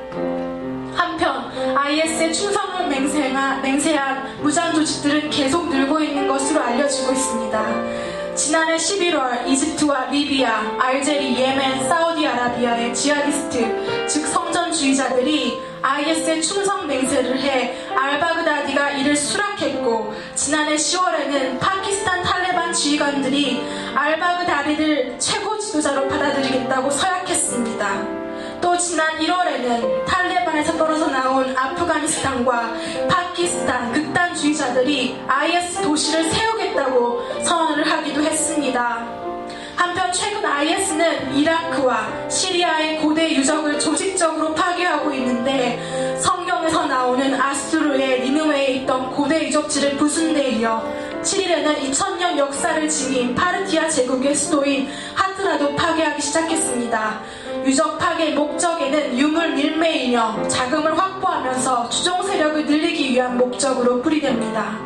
한편 IS의 충성을 맹세한 무장 조직들은 계속 늘고 있는 것으로 알려지고 있습니다. 지난해 11월 이집트와 리비아, 알제리, 예멘, 사우디아라비아의 지하디스트, 즉 성전주의자들이 IS에 충성 맹세를 해 알바그다디가 이를 수락했고 지난해 10월에는 파키스탄 탈레반 지휘관들이 알바그다디를 최고 지도자로 받아들이겠다고 서약했습니다. 또 지난 1월에는 탈레반에서 떨어져 나온 아프가니스탄과 파키스탄 극단주의자들이 IS 도시를 세우겠다고 선언을 하기도 했습니다. 한편 최근 IS는 이라크와 시리아의 고대 유적을 조직적으로 파괴하고 있는데 성경에서 나오는 아수르의 니느웨에 있던 고대 유적지를 부순 데 이어 7일에는 2000년 역사를 지닌 파르티아 제국의 수도인 하트라도 파괴하기 시작했습니다. 유적 파괴 목적에는 유물 밀매이며 자금을 확보하면서 추종 세력을 늘리기 위한 목적으로 풀이됩니다.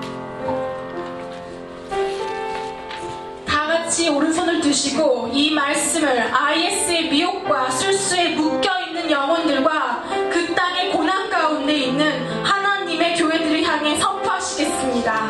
다 같이 오른손을 드시고 이 말씀을 IS의 미혹과 술수에 묶여 있는 영혼들과 그 땅의 고난 가운데 있는 하나님의 교회들을 향해 선포하시겠습니다.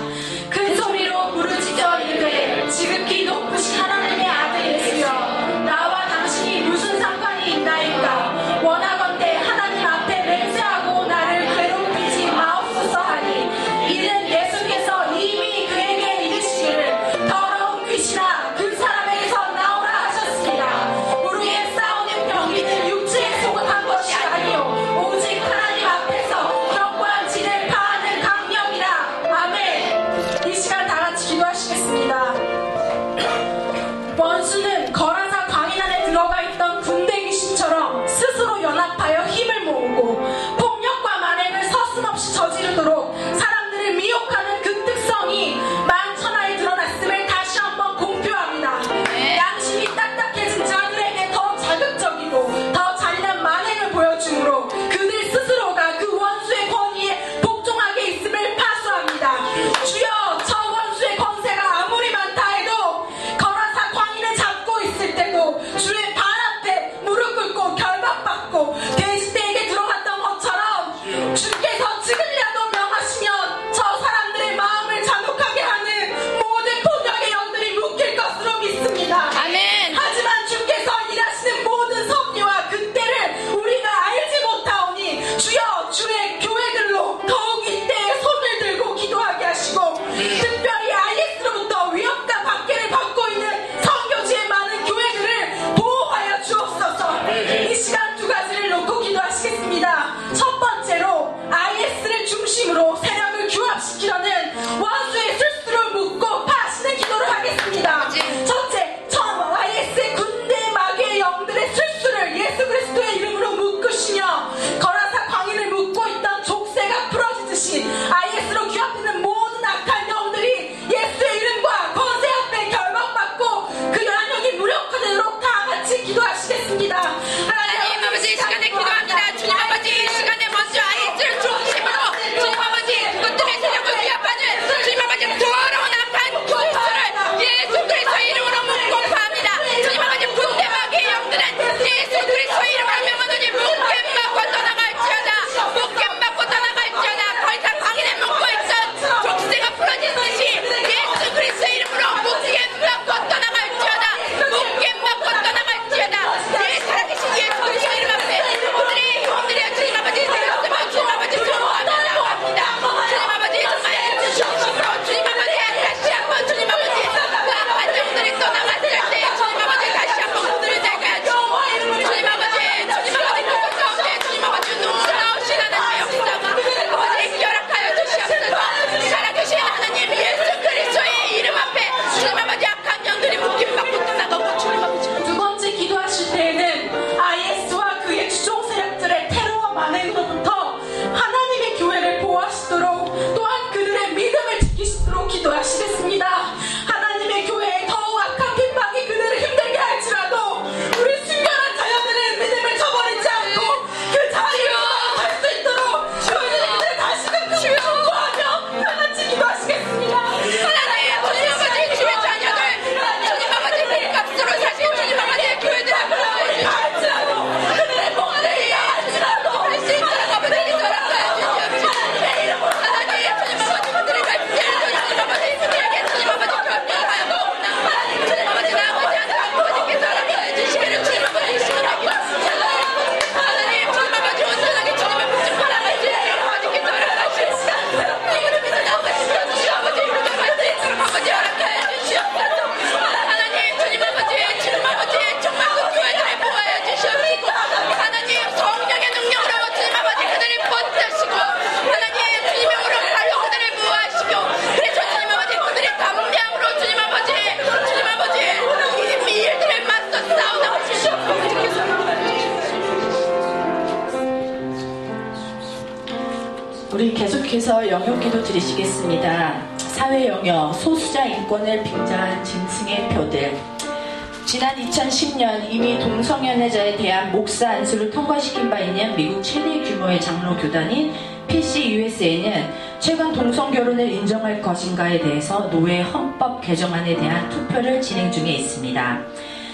것인가에 대해서 노예 헌법 개정안에 대한 투표를 진행 중에 있습니다.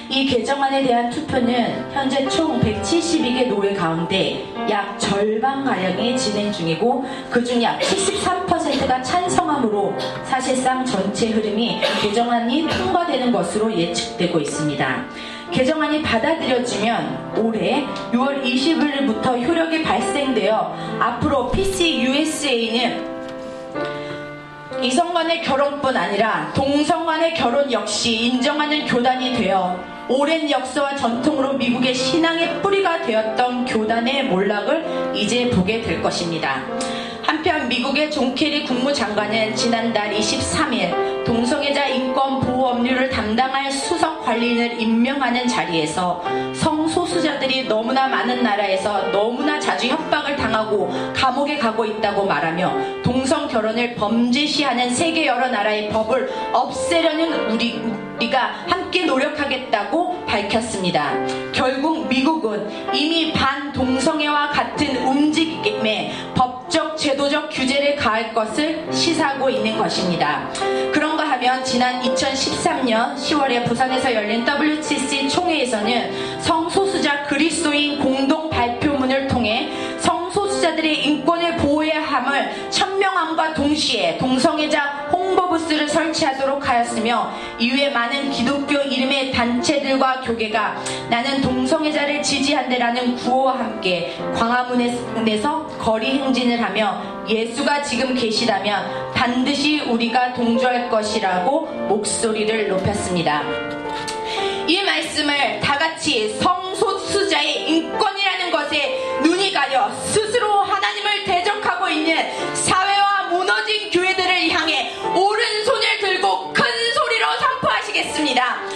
이 개정안에 대한 투표는 현재 총 172개 노예 가운데 약 절반 가량이 진행 중이고 그중 약 73%가 찬성함으로 사실상 전체 흐름이 개정안이 통과되는 것으로 예측되고 있습니다. 개정안이 받아들여지면 올해 6월 20일부터 효력이 발생되어 앞으로 PC USA는 이성 간의 결혼뿐 아니라 동성 간의 결혼 역시 인정하는 교단이 되어 오랜 역사와 전통으로 미국의 신앙의 뿌리가 되었던 교단의 몰락을 이제 보게 될 것입니다. 한편 미국의 존 케리 국무장관은 지난달 23일 동성애자 인권 보호 업무를 담당할 수석 관리인을 임명하는 자리에서 성소수자들이 너무나 많은 나라에서 너무나 자주 협박을 당하고 감옥에 가고 있다고 말하며 동성 결혼을 범죄시하는 세계 여러 나라의 법을 없애려는 우리 우리가 함께 노력하겠다고 밝혔습니다. 결국 미국은 이미 반동성애와 같은 움직임에 법적 제도적 규제를 가할 것을 시사하고 있는 것입니다. 그런가 하면 지난 2013년 10월에 부산에서 열린 WCC 총회에서는 성소수자 그리스도인 공동 발표문을 통해 성소수자들의 인권을 보호 천명함과 동시에 동성애자 홍보 부스를 설치하도록 하였으며 이후에 많은 기독교 이름의 단체들과 교계가 나는 동성애자를 지지한다라는 구호와 함께 광화문에서 거리 행진을 하며 예수가 지금 계시다면 반드시 우리가 동조할 것이라고 목소리를 높였습니다. 이 말씀을 다 같이 성소수자의 인권이라는 것에 눈이 가려 스스로 하나님을 대 있는 사회와 무너진 교회들을 향해 오른손을 들고 큰 소리로 선포하시겠습니다.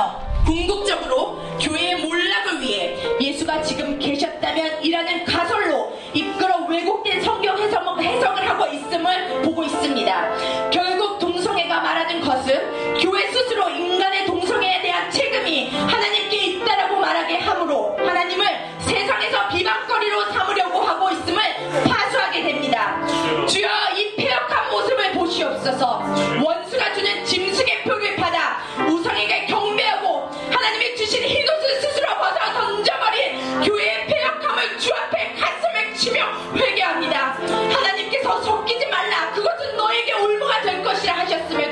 있으며 궁극적으로 교회의 몰락을 위해 예수가 지금 계셨다면 이라는 가설로 이끌어 왜곡된 성경 해석, 해석을 하고 있음을 보고 있습니다. 결국 동성애가 말하는 것은 교회 스스로 인간의 동성애에 대한 책임이 하나님께 있다라고 말하게 함으로 하나님을 세상에서 비방거리로 삼으려고 하고 있음을 파수하게 됩니다. 주여 이 폐역한 모습을 보시옵소서 원수가 주는 짐승의 표를 받 올무가 될것